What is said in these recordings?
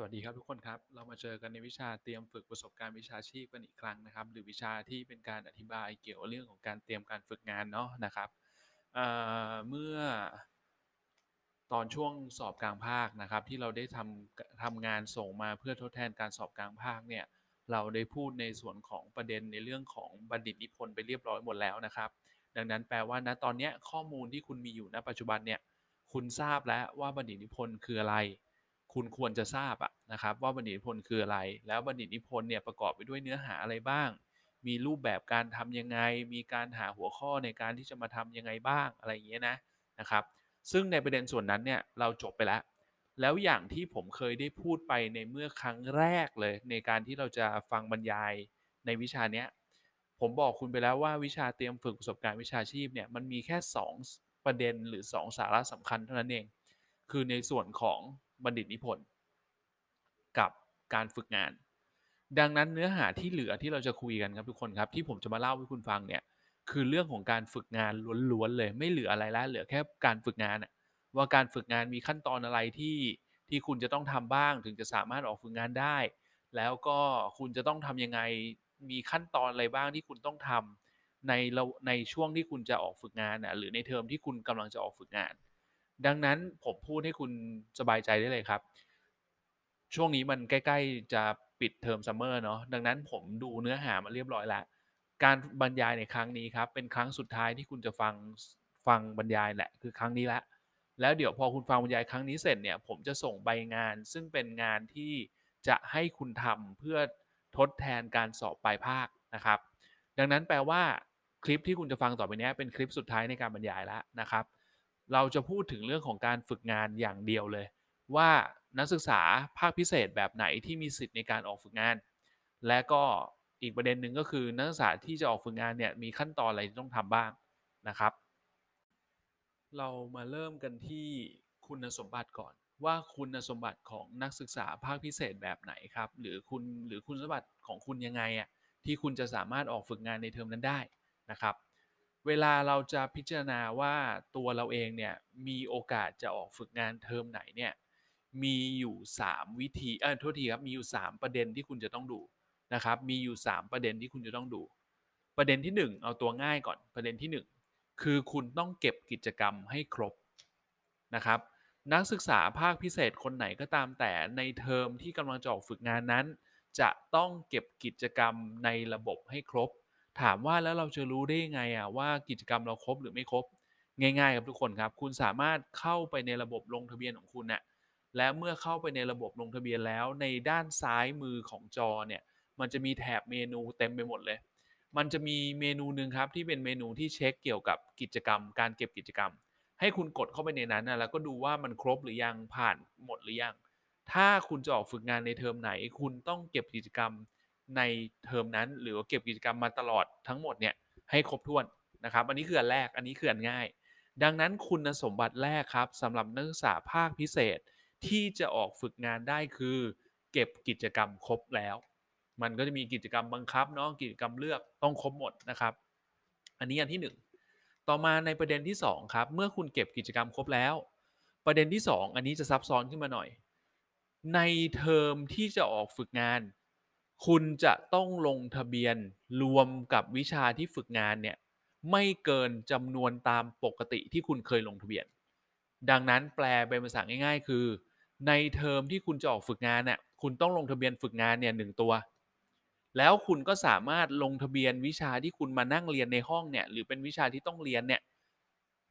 สวัสดีครับทุกคนครับ เรามาเจอกันในวิชาเตรียมฝึกประสบการณ์วิชาชีพกันอีกครั้งนะครับ หรือวิชาที่เป็นการอธิบายเกี่ยวกับเรื่องของการเตรียมการฝึกงานเนาะนะครับเเมื่อตอนช่วงสอบกลางภาคนะครับ ที่เราได้ทำทำงานส่งมาเพื่อทดแทนการสอบกลางภาคเนี่ยเราได้พูดในส่วนของประเด็นในเรื่องของบัณฑิตนิพนธ์ไปเรียบร้อยหมดแล้วนะครับ ดังนั้นแปลว่าณตอนนี้ข้อมูลที่คุณมีอยู่ณปัจจุบันเนี่ยคุณทราบแล้วว่าบัณฑิตนิพนธ์คืออะไร คุณควรจะทราบอะนะครับว่าบัณฑิตนิพนธ์คืออะไร แล้วบัณฑิตนิพนธ์เนี่ยประกอบไปด้วยเนื้อหาอะไรบ้าง มีรูปแบบการทำยังไง มีการหาหัวข้อในการที่จะมาทำยังไงบ้างอะไรอย่างเงี้ยนะนะครับ ซึ่งในประเด็นส่วนนั้นเนี่ยเราจบไปแล้ว แล้วอย่างที่ผมเคยได้พูดไปในเมื่อครั้งแรกเลย ในการที่เราจะฟังบรรยายในวิชาเนี้ยผมบอกคุณไปแล้วว่าวิชาเตรียมฝึกประสบการณ์วิชาชีพเนี่ยมันมีแค่ 2 ประเด็นหรือ 2 สาระสำคัญเท่านั้นเอง คือในส่วนของ บัณฑิตนิพนธ์กับการฝึกงาน ดังนั้นเนื้อหาที่เหลือที่เราจะคุยกันครับทุกคนครับ ที่ผมจะมาเล่าให้คุณฟังเนี่ยคือเรื่องของการฝึกงานล้วนๆเลยไม่เหลืออะไรแล้วเหลือแค่การฝึกงานว่าการฝึกงานมีขั้นตอนอะไรที่ที่คุณจะต้องทำบ้าง ถึงจะสามารถออกฝึกงานได้ แล้วก็คุณจะต้องทำยังไงมีขั้นตอนอะไรบ้างที่คุณต้องทำในในช่วงที่คุณจะออกฝึกงานอะหรือในเทอมที่คุณกำลังจะออกฝึกงาน ดังนั้นผมพูดให้คุณสบายใจได้เลยครับ ช่วงนี้มันใกล้ ๆ จะปิดเทอมซัมเมอร์เนาะดังนั้นผมดูเนื้อหามาเรียบร้อยแล้วการบรรยายในครั้งนี้ครับ เป็นครั้งสุดท้ายที่คุณจะฟังฟังบรรยายแหละคือครั้งนี้ละแล้วเดี๋ยวพอคุณฟังบรรยายครั้งนี้เสร็จเนี่ยผมจะส่งใบงาน ซึ่งเป็นงานที่จะให้คุณทำเพื่อทดแทนการสอบปลายภาคนะครับ ดังนั้นแปลว่าคลิปที่คุณจะฟังต่อไปนี้เป็นคลิปสุดท้ายในการบรรยายแล้วนะครับ เราจะพูดถึงเรื่องของการฝึกงานอย่างเดียวเลย ว่านักศึกษาภาคพิเศษแบบไหนที่มีสิทธิ์ในการออกฝึกงาน และก็อีกประเด็นหนึ่งก็คือนักศึกษาที่จะออกฝึกงานเนี่ยมีขั้นตอนอะไรที่ต้องทำบ้างนะครับ เรามาเริ่มกันที่คุณสมบัติก่อน ว่าคุณสมบัติของนักศึกษาภาคพิเศษแบบไหนครับ หรือคุณหรือคุณสมบัติของคุณยังไงอะที่คุณจะสามารถออกฝึกงานในเทอมนั้นได้นะครับ เวลาเราจะพิจารณาว่าตัวเราเองเนี่ยมีโอกาสจะออกฝึกงานเทอมไหนเนี่ยมีอยู่ 3 วิธีเออโทษทีครับมีอยู่ 3 ประเด็นที่คุณจะต้องดูนะครับมีอยู่ 3 ประเด็นที่คุณจะต้องดู ประเด็นที่ 1 เอาตัวง่ายก่อนประเด็นที่ 1 คือคุณต้องเก็บกิจกรรมให้ครบนะครับนักศึกษาภาคพิเศษคนไหนก็ตามแต่ในเทอมที่กำลังจะออกฝึกงานนั้น จะต้องเก็บกิจกรรมในระบบให้ครบ ถามว่าแล้วเราจะรู้ได้ยังไงอะว่ากิจกรรมเราครบหรือไม่ครบง่ายๆครับทุกคนครับ คุณสามารถเข้าไปในระบบลงทะเบียนของคุณน่ะและเมื่อเข้าไปในระบบลงทะเบียนแล้ว ในด้านซ้ายมือของจอเนี่ยมันจะมีแถบเมนูเต็มไปหมดเลย มันจะมีเมนูหนึ่งครับที่เป็นเมนูที่เช็คเกี่ยวกับกิจกรรม การเก็บกิจกรรม ให้คุณกดเข้าไปในนั้นนะแล้วก็ดูว่ามันครบหรือยังผ่านหมดหรือยังถ้าคุณจะออกฝึกงานในเทอมไหน คุณต้องเก็บกิจกรรม ในเทอมนั้น หรือว่าเก็บกิจกรรมมาตลอดทั้งหมดเนี่ยให้ครบถ้วนนะครับ อันนี้คืออันแรกอันนี้คืออันง่าย ดังนั้นคุณสมบัติแรกครับสำหรับนักศึกษาภาคพิเศษที่จะออกฝึกงานได้คือ เก็บกิจกรรมครบแล้ว มันก็จะมีกิจกรรมบังคับเนาะกิจกรรมเลือกต้องครบหมดนะครับ อันนี้อันที่ 1 ต่อมาในประเด็นที่ 2 ครับ เมื่อคุณเก็บกิจกรรมครบแล้ว ประเด็นที่ 2 อันนี้จะซับซ้อนขึ้นมาหน่อย ในเทอมที่จะออกฝึกงาน คุณจะต้องลงทะเบียนรวมกับวิชาที่ฝึกงานเนี่ยไม่เกินจำนวนตามปกติที่คุณเคยลงทะเบียน ดังนั้นแปลเป็นภาษาง่าย ๆ คือ ในเทอมที่คุณจะออกฝึกงานเนี่ยคุณต้องลงทะเบียนฝึกงานเนี่ยหนึ่งตัว แล้วคุณก็สามารถลงทะเบียนวิชาที่คุณมานั่งเรียนในห้องเนี่ยหรือเป็นวิชาที่ต้องเรียนเนี่ย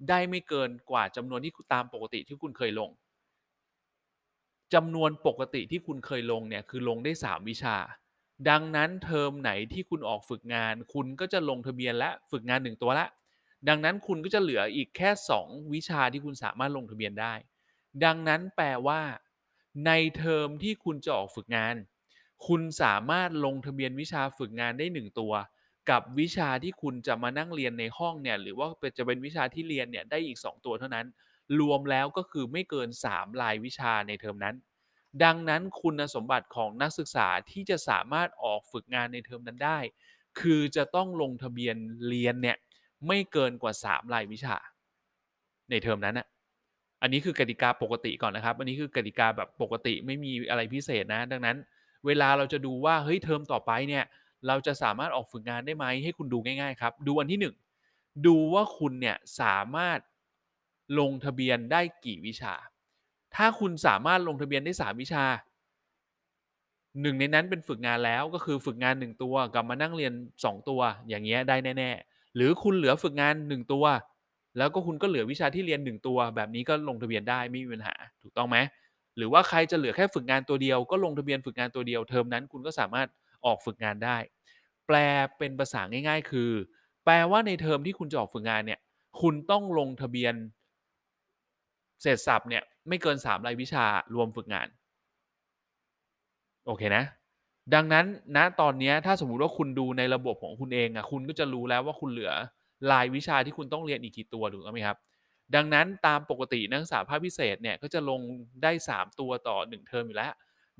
ได้ไม่เกินกว่าจำนวนที่ตามปกติที่คุณเคยลงจำนวนปกติที่คุณเคยลงเนี่ยคือลงได้ 3 วิชา ดังนั้นเทอมไหนที่คุณออกฝึกงาน คุณก็จะลงทะเบียนและฝึกงาน1ตัวละ ดังนั้นคุณก็จะเหลืออีกแค่ 2 วิชาที่คุณสามารถลงทะเบียนได้ ดังนั้นแปลว่า ในเทอมที่คุณจะออกฝึกงาน คุณสามารถลงทะเบียนวิชาฝึกงานได้ 1 ตัว กับวิชาที่คุณจะมานั่งเรียนในห้องเนี่ยหรือว่าจะเป็นวิชาที่เรียนเนี่ยได้อีก 2 ตัวเท่านั้น รวมแล้วก็คือไม่เกิน 3 รายวิชาในเทอมนั้น ดังนั้นคุณสมบัติของนักศึกษาที่จะสามารถออกฝึกงานในเทอมนั้นได้ คือจะต้องลงทะเบียนเรียนเนี่ยไม่เกินกว่า 3 รายวิชา ในเทอมนั้นนะอันนี้คือกติกาปกติก่อนนะครับ อันนี้คือกติกาแบบปกติไม่มีอะไรพิเศษนะ ดังนั้น เวลาเราจะดูว่าเฮ้ยเทอมต่อไปเนี่ยเราจะสามารถออกฝึกงานได้ไหมให้คุณดูง่ายๆครับ ดูอันที่ 1 ดูว่าคุณเนี่ยสามารถลงทะเบียนได้กี่วิชา ถ้าคุณสามารถลงทะเบียนได้ 3 วิชา1ในนั้นเป็นฝึกงานแล้วก็คือฝึกงาน 1 ตัวกับมานั่งเรียน 2 ตัวอย่างเงี้ยได้แน่ๆ หรือคุณเหลือฝึกงาน 1 ตัว แล้วก็คุณก็เหลือวิชาที่เรียน 1 ตัว แบบนี้ก็ลงทะเบียนได้ไม่มีปัญหาถูกต้องไหมหรือว่าใครจะเหลือแค่ฝึกงานตัวเดียวก็ลงทะเบียนฝึกงานตัวเดียวเทอมนั้น คุณก็สามารถออกฝึกงานได้ แปลเป็นภาษาง่าย ๆ คือ แปลว่าในเทอมที่คุณจะออกฝึกงานเนี่ยคุณต้องลงทะเบียนเศรษฐศัพท์เนี่ย ไม่เกิน3รายวิชารวมฝึกงาน โอเคนะ ดังนั้นณตอนนี้ถ้าสมมุติว่าคุณดูในระบบของคุณเองอะคุณก็จะรู้แล้วว่าคุณเหลือรายวิชาที่คุณต้องเรียนอีกกี่ตัวถูกไหมครับ ดังนั้นตามปกตินักศึกษาภาคพิเศษเนี่ยก็จะลงได้ 3 ตัวต่อ 1 เทอมอยู่แล้ว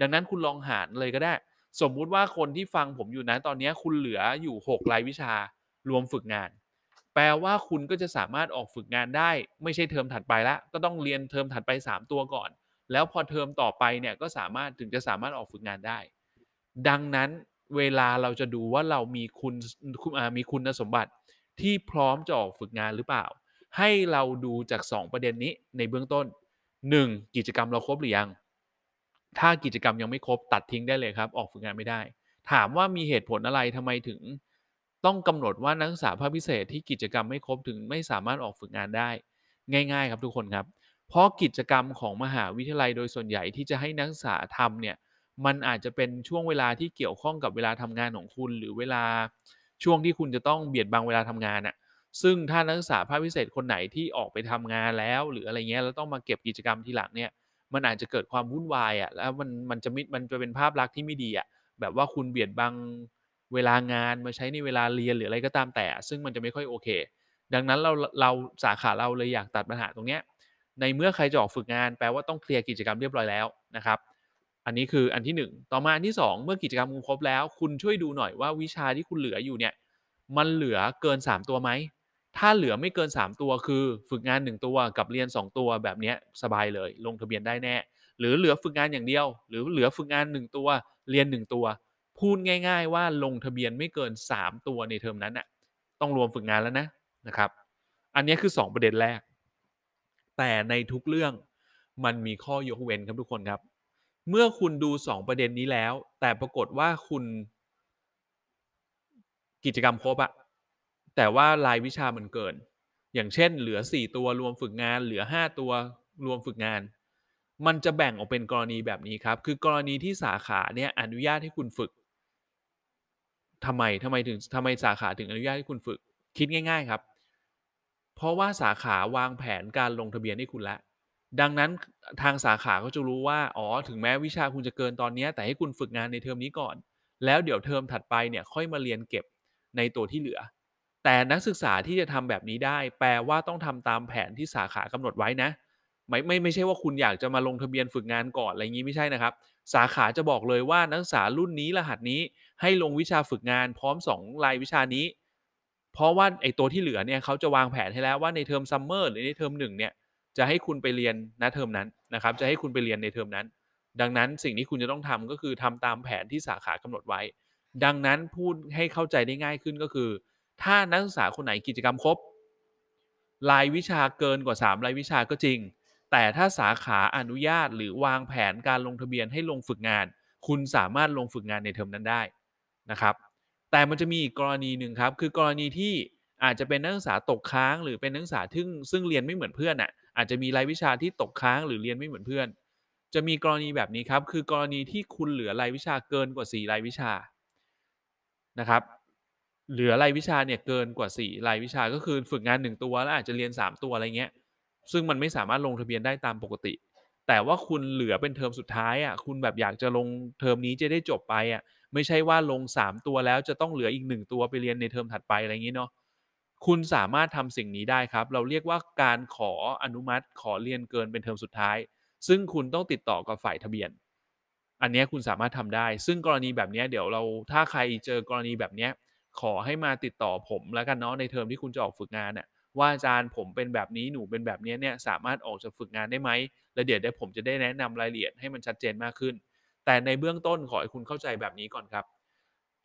ดังนั้นคุณลองหารเลยก็ได้ สมมุติว่าคนที่ฟังผมอยู่ณตอนนี้คุณเหลืออยู่ 6 รายวิชารวมฝึกงาน แปลว่าคุณก็จะสามารถออกฝึกงานได้ ไม่ใช่เทอมถัดไปแล้วก็ต้องเรียนเทอมถัดไป 3 ตัวก่อน แล้วพอเทอมต่อไปเนี่ยก็สามารถถึงจะสามารถออกฝึกงานได้ ดังนั้นเวลาเราจะดูว่าเรามีคุณมีคุณสมบัติที่พร้อมจะออกฝึกงานหรือเปล่า ให้เราดูจาก 2 ประเด็นนี้ในเบื้องต้น 1 กิจกรรมเราครบหรือยัง ถ้ากิจกรรมยังไม่ครบตัดทิ้งได้เลยครับ ออกฝึกงานไม่ได้ ถามว่ามีเหตุผลอะไรทำไมถึง ต้องกำหนดว่านักศึกษาภาคพิเศษที่กิจกรรมไม่ครบถึงไม่สามารถออกฝึกงานได้ ง่าย ๆ ครับทุกคนครับ เพราะกิจกรรมของมหาวิทยาลัยโดยส่วนใหญ่ที่จะให้นักศึกษาทำเนี่ยมันอาจจะเป็นช่วงเวลาที่เกี่ยวข้องกับเวลาทำงานของคุณ หรือเวลาช่วงที่คุณจะต้องเบียดบังเวลาทำงานน่ะซึ่งถ้านักศึกษาภาคพิเศษคนไหนที่ออกไปทำงานแล้ว หรืออะไรเงี้ยแล้วต้องมาเก็บกิจกรรมทีหลังเนี่ยมันอาจจะเกิดความวุ่นวายอะแล้วมันมันจะไม่มันจะเป็นภาพลักษณ์ที่ไม่ดีอะแบบว่าคุณเบียดบัง เวลางานมาใช้ในเวลาเรียนหรืออะไรก็ตามแต่ ซึ่งมันจะไม่ค่อยโอเค ดังนั้นเราเราสาขาเราเลยอยากตัดปัญหาตรงเนี้ยในเมื่อใครจะออกฝึกงานแปลว่าต้องเคลียร์กิจกรรมเรียบร้อยแล้วนะครับอันนี้คืออันที่ 1 ต่อมาอันที่ 2 เมื่อกิจกรรมคุณครบแล้ว คุณช่วยดูหน่อยว่าวิชาที่คุณเหลืออยู่เนี่ยมันเหลือเกิน 3 ตัวไหม ถ้าเหลือไม่เกิน 3 ตัวคือฝึกงาน 1 ตัวกับเรียน 2 ตัวแบบนี้สบายเลย ลงทะเบียนได้แน่ หรือเหลือฝึกงานอย่างเดียว หรือเหลือฝึกงาน 1 ตัว เรียน 1 ตัว พูดง่าย ๆ ว่าลงทะเบียนไม่เกิน 3 ตัวในเทอมนั้นน่ะต้องรวมฝึกงานแล้วนะนะครับ อันนี้คือ 2 ประเด็นแรก แต่ในทุกเรื่องมันมีข้อยกเว้นครับทุกคนครับ เมื่อคุณดู 2 ประเด็นนี้แล้ว แต่ปรากฏว่าคุณ กิจกรรมครบอะแต่ว่ารายวิชามันเกิน อย่างเช่น เหลือ 4 ตัวรวมฝึกงาน เหลือ 5 ตัวรวมฝึกงาน มันจะแบ่งออกเป็นกรณีแบบนี้ครับ คือกรณีที่สาขาเนี่ยอนุญาตให้คุณฝึก ทำไมทำไมถึงทำไมสาขาถึงอนุญาตให้คุณฝึก คิดง่าย ๆครับ เพราะว่าสาขาวางแผนการลงทะเบียนให้คุณแล้วดังนั้นทางสาขาก็จะรู้ว่า อ๋อ ถึงแม้วิชาคุณจะเกินตอนนี้ แต่ให้คุณฝึกงานในเทอมนี้ก่อน แล้วเดี๋ยวเทอมถัดไปเนี่ยค่อยมาเรียนเก็บในตัวที่เหลือ แต่นักศึกษาที่จะทำแบบนี้ได้ แปลว่าต้องทำตามแผนที่สาขากำหนดไว้นะ ไม่ไม่ไม่ใช่ว่าคุณอยากจะมาลงทะเบียนฝึกงานก่อนอะไรงนี้ไม่ใช่นะครับ สาขาจะบอกเลยว่านักศึกษารุ่นนี้รหัสนี้ ให้ลงวิชาฝึกงานพร้อม 2 รายวิชานี้ เพราะว่าไอ้ตัวที่เหลือเนี่ยเขาจะวางแผนให้แล้วว่าในเทอม Summer หรือในเทอม1เนี่ยจะให้คุณไปเรียนณเทอมนั้นนะครับ จะให้คุณไปเรียนในเทอมนั้น ดังนั้นสิ่งที่คุณจะต้องทำก็คือทำตามแผนที่สาขากำหนดไว้ ดังนั้นพูดให้เข้าใจได้ง่ายขึ้นก็คือ ถ้านักศึกษาคนไหนกิจกรรมครบรายวิชาเกินกว่า 3 รายวิชาก็จริง แต่ถ้าสาขาอนุญาตหรือวางแผนการลงทะเบียนให้ลงฝึกงาน คุณสามารถลงฝึกงานในเทอมนั้นได้ นะครับ แต่มันจะมีอีกกรณีหนึ่งครับ คือกรณีที่อาจจะเป็นนักศึกษาตกค้าง หรือเป็นนักศึกษาทึ่งซึ่งเรียนไม่เหมือนเพื่อนน่ะ อาจจะมีรายวิชาที่ตกค้างหรือเรียนไม่เหมือนเพื่อน จะมีกรณีแบบนี้ครับ คือกรณีที่คุณเหลือรายวิชาเกินกว่า 4 รายวิชา นะครับ เหลือรายวิชาเนี่ยเกินกว่า 4 รายวิชา ก็คือฝึกงาน 1 ตัวแล้วอาจจะเรียน 3 ตัวอะไรเงี้ย ซึ่งมันไม่สามารถลงทะเบียนได้ตามปกติ แต่ว่าคุณเหลือเป็นเทอมสุดท้ายอะ คุณแบบอยากจะลงเทอมนี้จะได้จบไปอะ ไม่ใช่ว่าลง 3 ตัวแล้วจะต้องเหลืออีก 1 ตัวไปเรียนในเทอมถัดไปอะไรอย่างนี้เนาะคุณสามารถทำสิ่งนี้ได้ครับ เราเรียกว่าการขออนุมัติขอเรียนเกินเป็นเทอมสุดท้าย ซึ่งคุณต้องติดต่อกับฝ่ายทะเบียน อันนี้คุณสามารถทำได้ ซึ่งกรณีแบบนี้เดี๋ยวเราถ้าใครเจอกรณีแบบนี้ขอให้มาติดต่อผมแล้วกันเนาะในเทอมที่คุณจะออกฝึกงานน่ะว่าอาจารย์ผมเป็นแบบนี้หนูเป็นแบบนี้เนี่ยสามารถออกจากฝึกงานได้ไหมแล้วเดี๋ยวเดี๋ยวผมจะได้แนะนำรายละเอียดให้มันชัดเจนมากขึ้น แต่ในเบื้องต้นขอให้คุณเข้าใจแบบนี้ก่อนครับ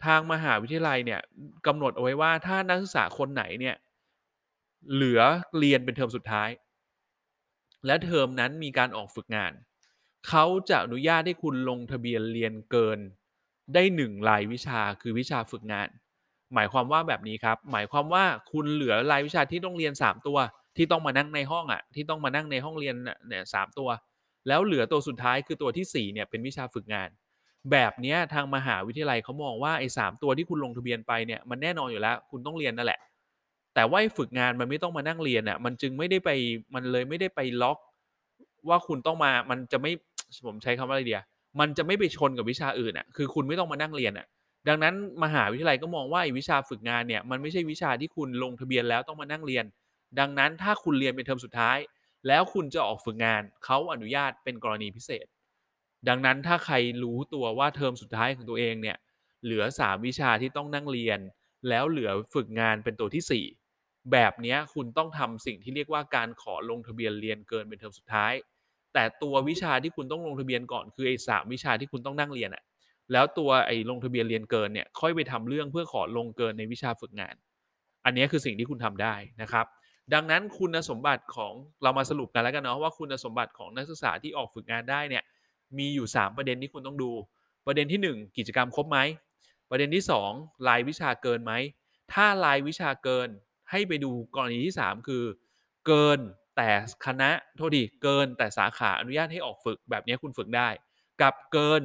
ทางมหาวิทยาลัยเนี่ยกำหนดเอาไว้ว่าถ้านักศึกษาคนไหนเนี่ยเหลือเรียนเป็นเทอมสุดท้าย และเทอมนั้นมีการออกฝึกงาน เขาจะอนุญาตให้คุณลงทะเบียนเรียนเกินได้หนึ่งรายวิชาคือวิชาฝึกงาน หมายความว่าแบบนี้ครับ หมายความว่าคุณเหลือรายวิชาที่ต้องเรียน 3 ตัว ที่ต้องมานั่งในห้องอะที่ต้องมานั่งในห้องเรียนเนี่ยสามตัว แล้วเหลือตัวสุดท้ายคือตัวที่4เนี่ยเป็นวิชาฝึกงาน แบบนี้ทางมหาวิทยาลัยเขามองว่าไอ้สามตัวที่คุณลงทะเบียนไปเนี่ยมันแน่นอนอยู่แล้ว คุณต้องเรียนนั่นแหละ แต่ว่าฝึกงานมันไม่ต้องมานั่งเรียนอะมันจึงไม่ได้ไปมันเลยไม่ได้ไปล็อก ว่าคุณต้องมามันจะไม่ผมใช้คำว่าอะไรเดียมันจะไม่ไปชนกับวิชาอื่นอะคือคุณไม่ต้องมานั่งเรียนอะดังนั้นมหาวิทยาลัยก็มองว่าไอ้วิชาฝึกงานเนี่ยมันไม่ใช่วิชาที่คุณลงทะเบียนแล้วต้องมานั่งเรียน ดังนั้นถ้าคุณเรียนเป็นเทอมสุดท้าย แล้วคุณจะออกฝึกงานเขาอนุญาตเป็นกรณีพิเศษ ดังนั้นถ้าใครรู้ตัวว่าเทอมสุดท้ายของตัวเองเนี่ยเหลือ 3 วิชาที่ต้องนั่งเรียน แล้วเหลือฝึกงานเป็นตัวที่ 4 แบบนี้คุณต้องทำสิ่งที่เรียกว่าการขอลงทะเบียนเรียนเกินเป็นเทอมสุดท้าย แต่ตัววิชาที่คุณต้องลงทะเบียนก่อนคือไอ้สามวิชาที่คุณต้องนั่งเรียนอะแล้วตัวไอ้ลงทะเบียนเรียนเกินเนี่ยค่อยไปทำเรื่องเพื่อขอลงเกินในวิชาฝึกงาน อันนี้คือสิ่งที่คุณทำได้นะครับ ดังนั้นคุณสมบัติของเรามาสรุปกันแล้วกันเนาะว่าคุณสมบัติของนักศึกษาที่ออกฝึกงานได้เนี่ยมีอยู่ 3 ประเด็นที่คุณต้องดู ประเด็นที่ 1 กิจกรรมครบไหมประเด็นที่ 2 รายวิชาเกินไหมถ้ารายวิชาเกินให้ไปดูกรณีที่ 3 คือ เกินแต่คณะโทษดีเกินแต่สาขาอนุญาตให้ออกฝึกแบบนี้คุณฝึกได้ กับเกิน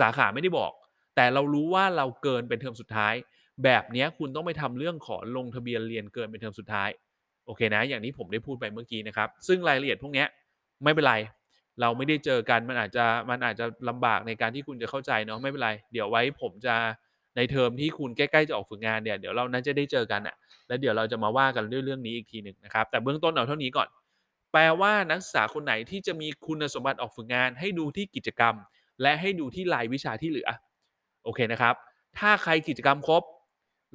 สาขาไม่ได้บอก แต่เรารู้ว่าเราเกินเป็นเทอมสุดท้าย แบบนี้คุณต้องไปทำเรื่องขอลงทะเบียนเรียนเกินเป็นเทอมสุดท้ายโอเคนะอย่างที่ผมได้พูดไปเมื่อกี้นะครับ ซึ่งรายละเอียดพวกนี้ไม่เป็นไร เราไม่ได้เจอกันมันอาจจะมันอาจจะลำบากในการที่คุณจะเข้าใจเนาะไม่เป็นไร เดี๋ยวไว้ผมจะในเทอมที่คุณใกล้ๆจะออกฝึกงานเนี่ยเดี๋ยวเราน่าจะได้เจอกันอะแล้วเดี๋ยวเราจะมาว่ากันเรื่องเรื่องนี้อีกทีหนึ่งนะครับ แต่เบื้องต้นเอาเท่านี้ก่อน แปลว่านักศึกษาคนไหนที่จะมีคุณสมบัติออกฝึกงาน ให้ดูที่กิจกรรม และให้ดูที่รายวิชาที่เหลือโอเคนะครับ ถ้าใครกิจกรรมครบ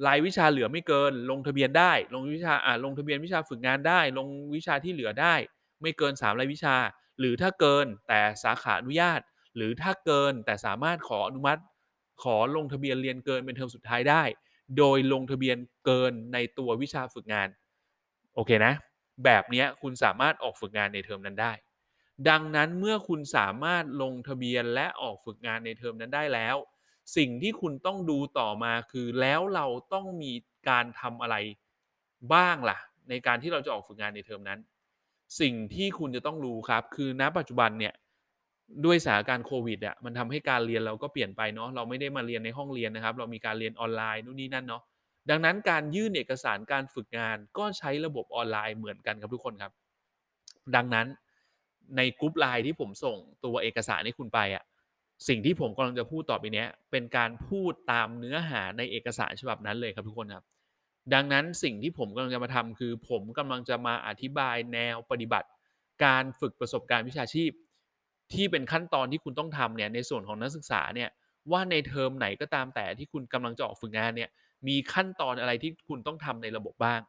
รายวิชาเหลือไม่เกิน ลงทะเบียนได้ ลงวิชาอ่าลงทะเบียนวิชาฝึกงานได้ ลงวิชาที่เหลือได้ ไม่เกิน 3 รายวิชา หรือถ้าเกินแต่สาขาอนุญาต หรือถ้าเกินแต่สามารถขออนุมัติ ขอลงทะเบียนเรียนเกินเป็นเทอมสุดท้ายได้ โดยลงทะเบียนเกินในตัววิชาฝึกงานโอเคนะ แบบนี้คุณสามารถออกฝึกงานในเทอมนั้นได้ ดังนั้นเมื่อคุณสามารถลงทะเบียนและออกฝึกงานในเทอมนั้นได้แล้ว สิ่งที่คุณต้องดูต่อมาคือแล้วเราต้องมีการทำอะไรบ้างล่ะ ในการที่เราจะออกฝึกงานในเทอมนั้น สิ่งที่คุณจะต้องรู้ครับ คือณปัจจุบันเนี่ยด้วยสถานการณ์โควิดอะมันทำให้การเรียนเราก็เปลี่ยนไปเนาะเราไม่ได้มาเรียนในห้องเรียนนะครับ เรามีการเรียนออนไลน์นู่นนี่นั่นเนาะดังนั้นการยื่นเอกสารการฝึกงานก็ใช้ระบบออนไลน์เหมือนกันครับทุกคนครับ ดังนั้นในกรุ๊ปไลน์ที่ผมส่งตัวเอกสารให้คุณไปอะ สิ่งที่ผมกำลังจะพูดต่อไปนี้เป็นการพูดตามเนื้อหาในเอกสารฉบับนั้นเลยครับทุกคนครับ ดังนั้นสิ่งที่ผมกำลังจะมาทำคือ ผมกำลังจะมาอธิบายแนวปฏิบัติ การฝึกประสบการณ์วิชาชีพ ที่เป็นขั้นตอนที่คุณต้องทำเนี่ยในส่วนของนักศึกษาเนี่ยว่าในเทอมไหนก็ตามแต่ที่คุณกำลังจะออกฝึกงานเนี่ยมีขั้นตอนอะไรที่คุณต้องทำในระบบบ้าง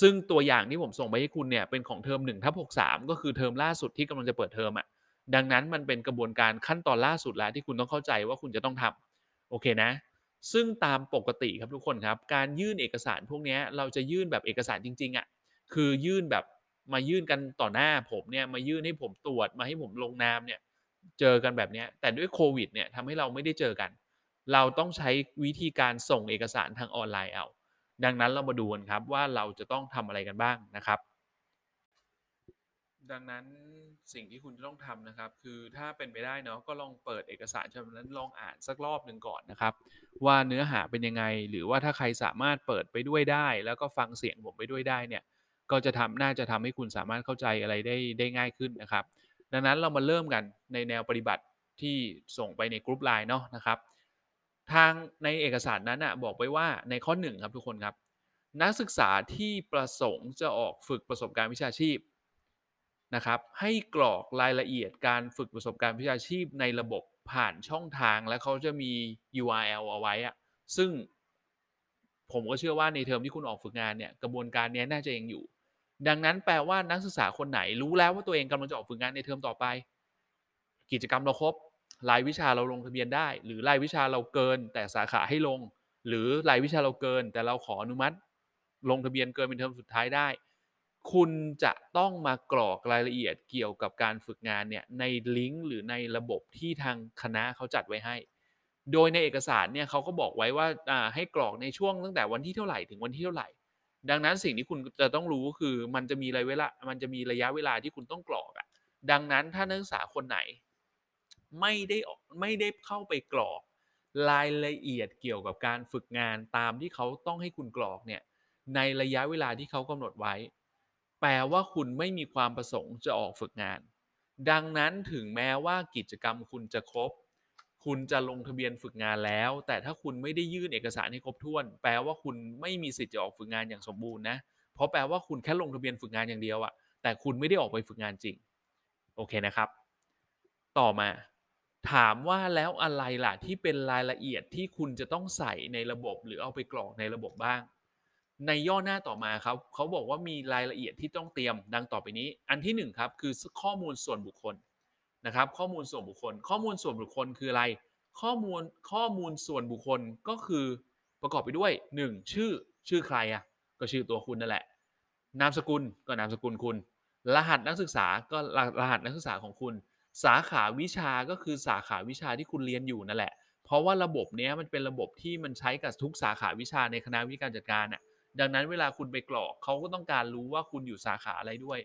ซึ่งตัวอย่างที่ผมส่งไปให้คุณเนี่ยเป็นของเทอม1ทับ63 ก็คือเทอมล่าสุดที่กำลังจะเปิดเทอมอะ่ะ ดังนั้นมันเป็นกระบวนการขั้นตอนล่าสุดแล้วที่คุณต้องเข้าใจว่าคุณจะต้องทำโอเคนะ ซึ่งตามปกติครับทุกคนครับ การยื่นเอกสารพวกนี้เราจะยื่นแบบเอกสารจริงๆอะ่ะคือยื่นแบบมายื่นกันต่อหน้าผมเนี่ยมายื่นให้ผมตรวจมาให้ผมลงนามเนี่ยเจอกันแบบนี้แต่ด้วยโควิดเนี่ยทำให้เราไม่ได้เจอกัน เราต้องใช้วิธีการส่งเอกสารทางออนไลน์เอาดังนั้นเรามาดูกันครับว่าเราจะต้องทำอะไรกันบ้างนะครับ ดังนั้น สิ่งที่คุณจะต้องทำนะครับ คือถ้าเป็นไปได้เนาะก็ลองเปิดเอกสารฉบับนั้นลองอ่านสักรอบหนึ่งก่อนนะครับ ว่าเนื้อหาเป็นยังไง หรือว่าถ้าใครสามารถเปิดไปด้วยได้ แล้วก็ฟังเสียงผมไปด้วยได้เนี่ยก็จะทำน่าจะทำให้คุณสามารถเข้าใจอะไรได้ได้ง่ายขึ้นนะครับ ดังนั้นเรามาเริ่มกันในแนวปฏิบัติที่ส่งไปในกลุ่มไลน์เนาะนะครับ ทางในเอกสารนั้นนะบอกไว้ว่าในข้อ1ครับทุกคนครับ นักศึกษาที่ประสงค์จะออกฝึกประสบการณ์วิชาชีพ นะครับให้กรอกรายละเอียดการฝึกประสบการณ์วิชาชีพในระบบผ่านช่องทางและเขาจะมี URL เอาไว้อะซึ่งผมก็เชื่อว่าในเทอมที่คุณออกฝึกงานเนี่ยกระบวนการนี้น่าจะยังอยู่ ดังนั้นแปลว่านักศึกษาคนไหนรู้แล้วว่าตัวเองกำลังจะออกฝึกงานในเทอมต่อไป กิจกรรมเราครบรายวิชาเราลงทะเบียนได้ หรือรายวิชาเราเกิน แต่สาขาให้ลง หรือรายวิชาเราเกิน แต่เราขออนุมัติ ลงทะเบียนเกินเป็นเทอมสุดท้ายได้ คุณจะต้องมากรอกรายละเอียดเกี่ยวกับการฝึกงานเนี่ยในลิงก์หรือในระบบที่ทางคณะเขาจัดไว้ให้ โดยในเอกสารเนี่ยเขาก็บอกไว้ว่าให้กรอกในช่วงตั้งแต่วันที่เท่าไหร่ถึงวันที่เท่าไหร่ ดังนั้นสิ่งที่คุณจะต้องรู้ก็คือมันจะมีระยะเวลา มันจะมีระยะเวลาที่คุณต้องกรอกอะ่ะ ดังนั้นถ้านักศึกษาคนไหน ไม่ได้ไม่ได้เข้าไปกรอก รายละเอียดเกี่ยวกับการฝึกงานตามที่เขาต้องให้คุณกรอกเนี่ยในระยะเวลาที่เขากำหนดไว้ แปลว่าคุณไม่มีความประสงค์จะออกฝึกงาน ดังนั้นถึงแม้ว่ากิจกรรมคุณจะครบ คุณจะลงทะเบียนฝึกงานแล้ว แต่ถ้าคุณไม่ได้ยื่นเอกสารให้ครบถ้วน แปลว่าคุณไม่มีสิทธิ์จะออกฝึกงานอย่างสมบูรณ์นะ เพราะแปลว่าคุณแค่ลงทะเบียนฝึกงานอย่างเดียวอะแต่คุณไม่ได้ออกไปฝึกงานจริง โอเคนะครับ ต่อมาถามว่าแล้วอะไรล่ะที่เป็นรายละเอียดที่คุณจะต้องใส่ในระบบหรือเอาไปกรอกในระบบบ้าง ในย่อหน้าต่อมาครับเขาบอกว่ามีรายละเอียดที่ต้องเตรียมดังต่อไปนี้ อันที่หนึ่งครับคือข้อมูลส่วนบุคคลนะครับ ข้อมูลส่วนบุคคล ข้อมูลส่วนบุคคลคืออะไร ข้อมูลข้อมูลส่วนบุคคลก็คือประกอบไปด้วย 1. ชื่อชื่อใครอะก็ชื่อตัวคุณนั่นแหละ นามสกุลก็นามสกุลคุณ รหัสนักศึกษาก็รหัสนักศึกษาของคุณ สาขาวิชาก็คือสาขาวิชาที่คุณเรียนอยู่นั่นแหละ เพราะว่าระบบนี้มันเป็นระบบที่มันใช้กับทุกสาขาวิชาในคณะวิทยาการจัดการน่ะ ดังนั้นเวลาคุณไปกรอกเขาก็ต้องการรู้ว่าคุณอยู่สาขาอะไรด้วย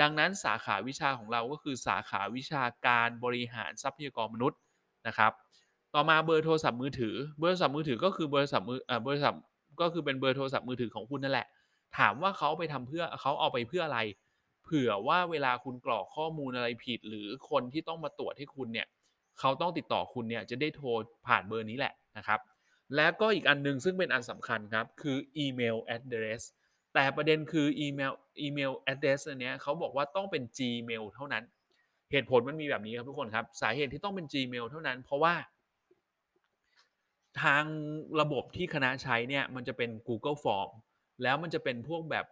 ดังนั้นสาขาวิชาของเราก็คือสาขาวิชาการบริหารทรัพยากรมนุษย์นะครับ ต่อมาเบอร์โทรศัพท์มือถือ เบอร์โทรศัพท์มือถือก็คือเบอร์โทรศัพท์มือเบอร์โทรศัพท์ก็คือเป็นเบอร์โทรศัพท์มือถือของคุณนั่นแหละ ถามว่าเขาไปทำเพื่อเขาเอาไปเพื่ออะไร เผื่อว่าเวลาคุณกรอกข้อมูลอะไรผิด หรือคนที่ต้องมาตรวจให้คุณเนี่ยเขาต้องติดต่อคุณเนี่ยจะได้โทรผ่านเบอร์นี้แหละนะครับ แล้วก็อีกอันหนึงซึ่งเป็นอันสำคัญครับ คืออีเมล address แต่ประเด็นคืออีเมลอีเมล address อันเนี้ยเขาบอกว่าต้องเป็น Gmail เท่านั้น เหตุผลมันมีแบบนี้ครับทุกคนครับ สาเหตุที่ต้องเป็น Gmail เท่านั้น เพราะว่า ทางระบบที่คณะใช้เนี่ยมันจะเป็น Google Form แล้วมันจะเป็นพวกแบบ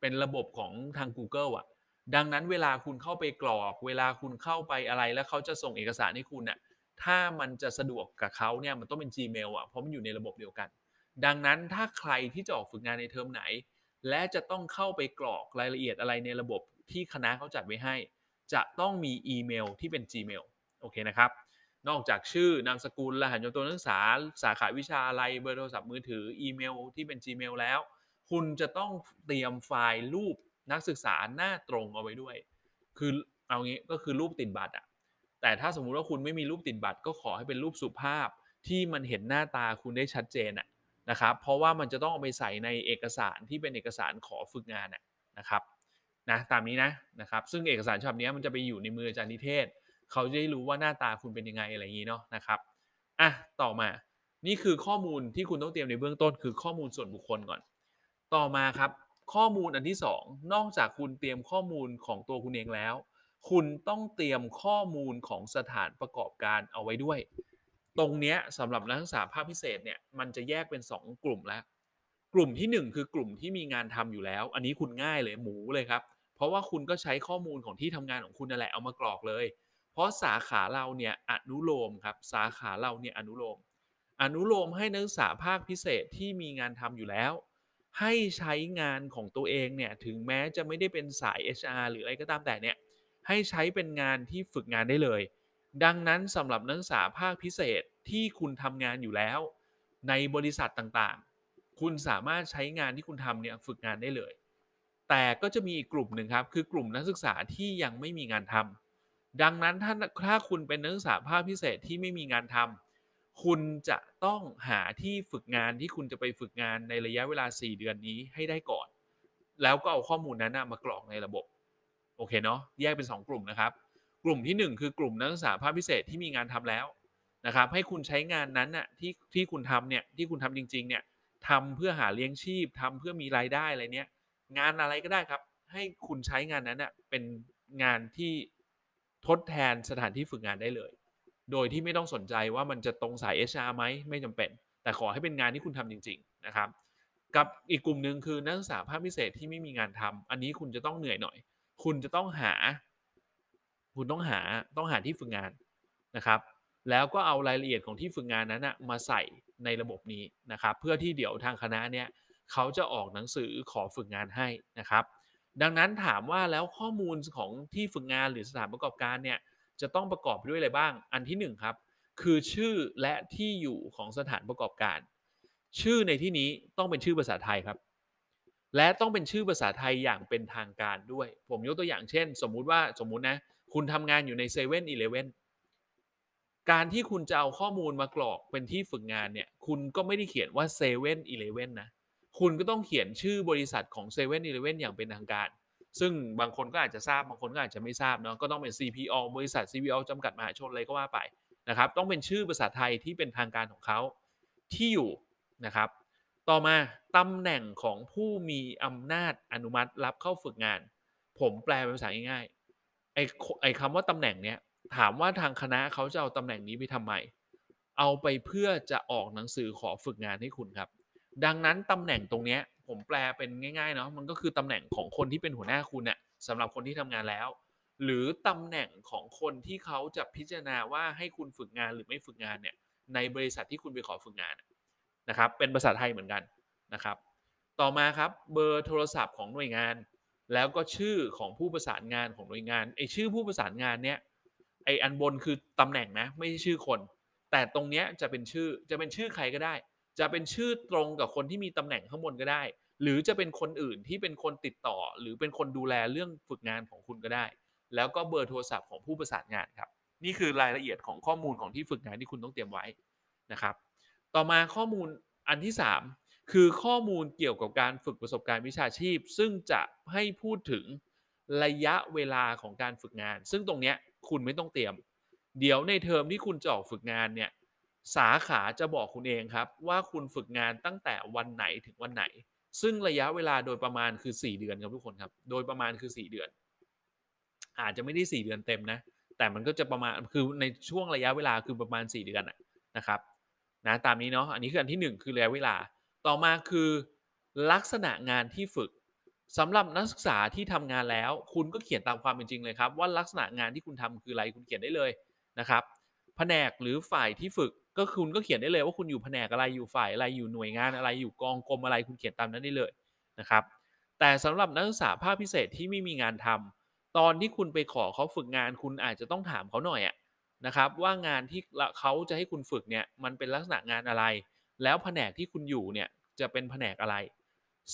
เป็นระบบของทาง Google อะดังนั้นเวลาคุณเข้าไปกรอก เวลาคุณเข้าไปอะไรแล้วเขาจะส่งเอกสารให้คุณน่ะ ถ้ามันจะสะดวกกับเขาเนี่ยมันต้องเป็น Gmail อะเพราะมันอยู่ในระบบเดียวกัน ดังนั้นถ้าใครที่จะออกฝึกงานในเทอมไหน และจะต้องเข้าไปกรอกรายละเอียดอะไรในระบบที่คณะเขาจัดไว้ให้ จะต้องมีอีเมลที่เป็น Gmail โอเคนะครับ นอกจากชื่อนามสกุลรหัสตัวนักศึกษาสาขาวิชาอะไรเบอร์โทรศัพท์มือถืออีเมลที่เป็น Gmail แล้ว คุณจะต้องเตรียมไฟล์รูปนักศึกษาหน้าตรงเอาไว้ด้วย คือเอางี้ก็คือรูปติดบัตรอะ แต่ถ้าสมมุติว่าคุณไม่มีรูปติดบัตรก็ขอให้เป็นรูปสุภาพที่มันเห็นหน้าตาคุณได้ชัดเจนอะนะครับ เพราะว่ามันจะต้องเอาไปใส่ในเอกสารที่เป็นเอกสารขอฝึกงานนะครับนะตามนี้นะนะครับ ซึ่งเอกสารฉบับนี้มันจะไปอยู่ในมืออาจารย์นิเทศ เขาจะได้รู้ว่าหน้าตาคุณเป็นยังไงอะไรอย่างนี้เนาะนะครับอะต่อมานี่คือข้อมูลที่คุณต้องเตรียมในเบื้องต้น คือข้อมูลส่วนบุคคลก่อน ต่อมาครับ ข้อมูลอันที่ 2 นอกจากคุณเตรียมข้อมูลของตัวคุณเองแล้ว คุณต้องเตรียมข้อมูลของสถานประกอบการเอาไว้ด้วย ตรงเนี้ยสำหรับนักศึกษาภาคพิเศษเนี่ยมันจะแยกเป็น 2 กลุ่มแล้ว กลุ่มที่ 1 คือกลุ่มที่มีงานทำอยู่แล้ว อันนี้คุณง่ายเลยหมูเลยครับ เพราะว่าคุณก็ใช้ข้อมูลของที่ทำงานของคุณนั่นแหละเอามากรอกเลย เพราะสาขาเราเนี่ยอนุโลมครับสาขาเราเนี่ยอนุโลม อนุโลมให้นักศึกษาภาคพิเศษที่มีงานทำอยู่แล้วให้ใช้งานของตัวเองเนี่ยถึงแม้จะไม่ได้เป็นสาย HR หรืออะไรก็ตามแต่เนี่ย ให้ใช้เป็นงานที่ฝึกงานได้เลย ดังนั้นสำหรับนักศึกษาภาคพิเศษที่คุณทำงานอยู่แล้ว ในบริษัทต่างๆ คุณสามารถใช้งานที่คุณทำเนี่ยฝึกงานได้เลย แต่ก็จะมีอีกกลุ่มหนึ่งครับ คือกลุ่มนักศึกษาที่ยังไม่มีงานทำดังนั้นถ้าถ้าคุณเป็นนักศึกษาภาคพิเศษที่ไม่มีงานทำคุณจะต้องหาที่ฝึกงานที่คุณจะไปฝึกงานในระยะเวลา 4 เดือนนี้ให้ได้ก่อน แล้วก็เอาข้อมูลนั้นมากรอกในระบบ โอเคเนาะแยกเป็น 2 กลุ่มนะครับ กลุ่มที่ 1 คือกลุ่มนักศึกษาภาคพิเศษที่มีงานทำแล้วนะครับให้คุณใช้งานนั้นน่ะที่ที่คุณทำเนี่ยที่คุณทำจริงๆเนี่ยทำเพื่อหาเลี้ยงชีพทำเพื่อมีรายได้อะไรเนี้ยงานอะไรก็ได้ครับ ให้คุณใช้งานนั้นน่ะเป็นงานที่ทดแทนสถานที่ฝึกงานได้เลย โดยที่ไม่ต้องสนใจว่ามันจะตรงสาย HR ไหมไม่จำเป็น แต่ขอให้เป็นงานที่คุณทำจริง ๆนะครับ กับอีกกลุ่มหนึ่งคือนักศึกษาภาคพิเศษที่ไม่มีงานทำอันนี้คุณจะต้องเหนื่อยหน่อย คุณจะต้องหา คุณต้องหาต้องหาที่ฝึกงานนะครับ แล้วก็เอารายละเอียดของที่ฝึกงานนั้นนะมาใส่ในระบบนี้นะครับ เพื่อที่เดี๋ยวทางคณะเนี่ยเขาจะออกหนังสือขอฝึกงานให้นะครับ ดังนั้นถามว่าแล้วข้อมูลของที่ฝึกงานหรือสถานประกอบการเนี่ยจะต้องประกอบด้วยอะไรบ้าง อันที่หนึ่งครับคือชื่อและที่อยู่ของสถานประกอบการ ชื่อในที่นี้ต้องเป็นชื่อภาษาไทยครับ และต้องเป็นชื่อภาษาไทยอย่างเป็นทางการด้วย ผมยกตัวอย่างเช่น สมมุติว่าสมมุตินะ คุณทำงานอยู่ในเซเว่นอีเลเว่นการที่คุณจะเอาข้อมูลมากรอกเป็นที่ฝึกงานเนี่ย คุณก็ไม่ได้เขียนว่าเซเว่นอีเลเว่นนะ คุณก็ต้องเขียนชื่อบริษัทของเซเว่นอีเลเว่นอย่างเป็นทางการ ซึ่งบางคนก็อาจจะทราบ บางคนก็อาจจะไม่ทราบเนาะ ก็ต้องเป็น CPO บริษัท CPO จำกัดมหาชนอะไรก็ว่าไปนะครับ ต้องเป็นชื่อภาษาไทยที่เป็นทางการของเขาที่อยู่นะครับ ต่อมา ตำแหน่งของผู้มีอำนาจอนุมัติรับเข้าฝึกงาน ผมแปลเป็นภาษาง่ายๆไอ้ไอ้คำว่าตำแหน่งเนี้ยถามว่าทางคณะเขาจะเอาตำแหน่งนี้ไปทำไม เอาไปเพื่อจะออกหนังสือขอฝึกงานให้คุณครับ ดังนั้นตำแหน่งตรงเนี้ยผมแปลเป็นง่ายๆเนาะมันก็คือตำแหน่งของคนที่เป็นหัวหน้าคุณเนี่ยสำหรับคนที่ทำงานแล้ว หรือตำแหน่งของคนที่เขาจะพิจารณาว่าให้คุณฝึกงานหรือไม่ฝึกงานเนี่ยในบริษัทที่คุณไปขอฝึกงานนะครับเป็นภาษาไทยเหมือนกัน นะครับ ต่อมาครับเบอร์โทรศัพท์ของหน่วยงาน แล้วก็ชื่อของผู้ประสานงานของหน่วยงานไอชื่อผู้ประสานงานเนี่ยไออันบนคือตำแหน่งนะไม่ใช่ชื่อคน แต่ตรงเนี้ยจะเป็นชื่อจะเป็นชื่อใครก็ได้ จะเป็นชื่อตรงกับคนที่มีตำแหน่งข้างบนก็ได้ หรือจะเป็นคนอื่นที่เป็นคนติดต่อ หรือเป็นคนดูแลเรื่องฝึกงานของคุณก็ได้ แล้วก็เบอร์โทรศัพท์ของผู้ประสานงานครับ นี่คือรายละเอียดของข้อมูลของที่ฝึกงานที่คุณต้องเตรียมไว้นะครับ ต่อมาข้อมูลอันที่ 3 คือข้อมูลเกี่ยวกับการฝึกประสบการณ์วิชาชีพ ซึ่งจะให้พูดถึงระยะเวลาของการฝึกงาน ซึ่งตรงเนี้ยคุณไม่ต้องเตรียม เดี๋ยวในเทอมที่คุณจะออกฝึกงานเนี่ยสาขาจะบอกคุณเองครับ ว่าคุณฝึกงานตั้งแต่วันไหนถึงวันไหน ซึ่งระยะเวลาโดยประมาณคือ 4 เดือนครับทุกคนครับ โดยประมาณคือ 4 เดือน อาจจะไม่ได้ 4 เดือนเต็มนะ แต่มันก็จะประมาณคือในช่วงระยะเวลาคือประมาณ 4 เดือนนะครับนะตามนี้เนาะอันนี้คืออันที่ 1 คือระยะเวลา ต่อมาคือลักษณะงานที่ฝึกสำหรับนักศึกษาที่ทำงานแล้ว คุณก็เขียนตามความเป็นจริงเลยครับ ว่าลักษณะงานที่คุณทำคืออะไรคุณเขียนได้เลยนะครับ แผนกหรือฝ่ายที่ฝึกก็คุณก็เขียนได้เลยว่าคุณอยู่แผนกอะไรอยู่ฝ่ายอะไรอยู่หน่วยงานอะไรอยู่กองกรมอะไรคุณเขียนตามนั้นได้เลยนะครับ แต่สำหรับนักศึกษาภาคพิเศษที่ไม่มีงานทำตอนที่คุณไปขอเขาฝึกงานคุณอาจจะต้องถามเขาหน่อยอะนะครับ ว่างานที่เขาจะให้คุณฝึกเนี่ยมันเป็นลักษณะงานอะไร แล้วแผนกที่คุณอยู่เนี่ย จะเป็นแผนกอะไร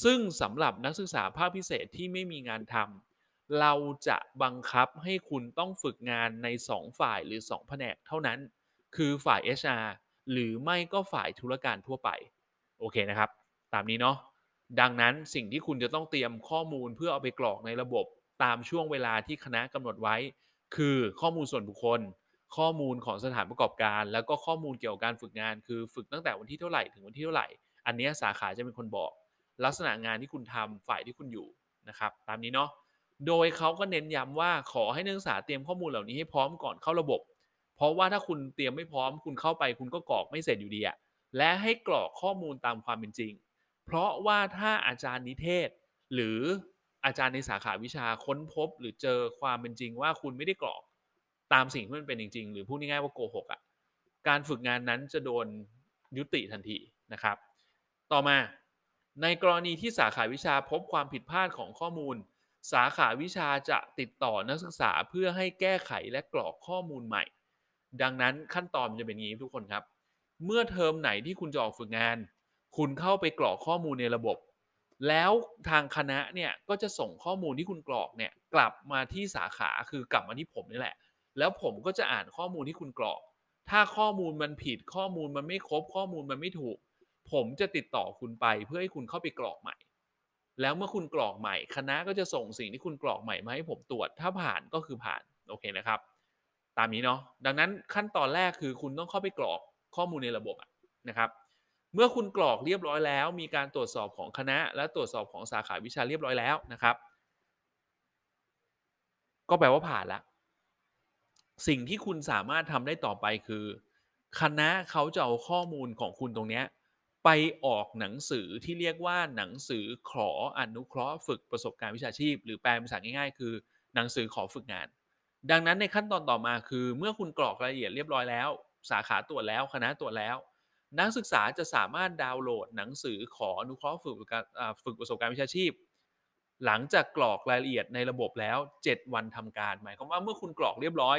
ซึ่งสำหรับนักศึกษาภาคพิเศษที่ไม่มีงานทำเราจะบังคับให้คุณต้องฝึกงานใน 2 ฝ่ายหรือ 2 แผนกเท่านั้น คือฝ่าย HR หรือไม่ก็ฝ่ายธุรการทั่วไป โอเคนะครับ ตามนี้เนาะดังนั้นสิ่งที่คุณจะต้องเตรียมข้อมูลเพื่อเอาไปกรอกในระบบตามช่วงเวลาที่คณะกำหนดไว้ คือข้อมูลส่วนบุคคล ข้อมูลของสถานประกอบการ แล้วก็ข้อมูลเกี่ยวกับการฝึกงาน คือฝึกตั้งแต่วันที่เท่าไหร่ถึงวันที่เท่าไหร่ อันนี้สาขาจะเป็นคนบอก ลักษณะงานที่คุณทำฝ่ายที่คุณอยู่นะครับตามนี้เนาะโดยเขาก็เน้นย้ำว่าขอให้นักศึกษาเตรียมข้อมูลเหล่านี้ให้พร้อมก่อนเข้าระบบ เพราะว่าถ้าคุณเตรียมไม่พร้อม คุณเข้าไปคุณก็กรอกไม่เสร็จอยู่ดีอะและให้กรอกข้อมูลตามความเป็นจริง เพราะว่าถ้าอาจารย์นิเทศ หรืออาจารย์ในสาขาวิชาค้นพบ หรือเจอความเป็นจริงว่าคุณไม่ได้กรอกตามสิ่งที่มันเป็นจริง ๆ หรือพูดง่ายๆว่าโกหกอะการฝึกงานนั้นจะโดนยุติทันทีนะครับ ต่อมา ในกรณีที่สาขาวิชาพบความผิดพลาดของข้อมูล สาขาวิชาจะติดต่อนักศึกษาเพื่อให้แก้ไขและกรอกข้อมูลใหม่ ดังนั้นขั้นตอนจะเป็นอย่างนี้ทุกคนครับ เมื่อเทอมไหนที่คุณจะออกฝึกงาน คุณเข้าไปกรอกข้อมูลในระบบ แล้วทางคณะเนี่ยก็จะส่งข้อมูลที่คุณกรอกเนี่ยกลับมาที่สาขาคือกลับมาที่ผมนี่แหละ แล้วผมก็จะอ่านข้อมูลที่คุณกรอก ถ้าข้อมูลมันผิดข้อมูลมันไม่ครบข้อมูลมันไม่ถูก ผมจะติดต่อคุณไปเพื่อให้คุณเข้าไปกรอกใหม่ แล้วเมื่อคุณกรอกใหม่ คณะก็จะส่งสิ่งที่คุณกรอกใหม่มาให้ผมตรวจ ถ้าผ่านก็คือผ่าน โอเคนะครับ ตามนี้เนาะ ดังนั้นขั้นตอนแรกคือคุณต้องเข้าไปกรอกข้อมูลในระบบนะครับ เมื่อคุณกรอกเรียบร้อยแล้ว มีการตรวจสอบของคณะ และตรวจสอบของสาขาวิชาเรียบร้อยแล้วนะครับ ก็แปลว่าผ่านละ สิ่งที่คุณสามารถทำได้ต่อไปคือ คณะเขาจะเอาข้อมูลของคุณตรงเนี้ย ไปออกหนังสือที่เรียกว่าหนังสือขออนุเคราะห์ฝึกประสบการณ์วิชาชีพ หรือแปลเป็นภาษาง่ายๆ คือหนังสือขอฝึกงาน ดังนั้นในขั้นตอนต่อมาคือ เมื่อคุณกรอกรายละเอียดเรียบร้อยแล้ว สาขาตรวจแล้วคณะตรวจแล้ว นักศึกษาจะสามารถดาวน์โหลดหนังสือขออนุเคราะห์ฝึกฝึกประสบการณ์วิชาชีพ หลังจากกรอกรายละเอียดในระบบแล้ว 7 วันทำการ หมายความว่าเมื่อคุณกรอกเรียบร้อย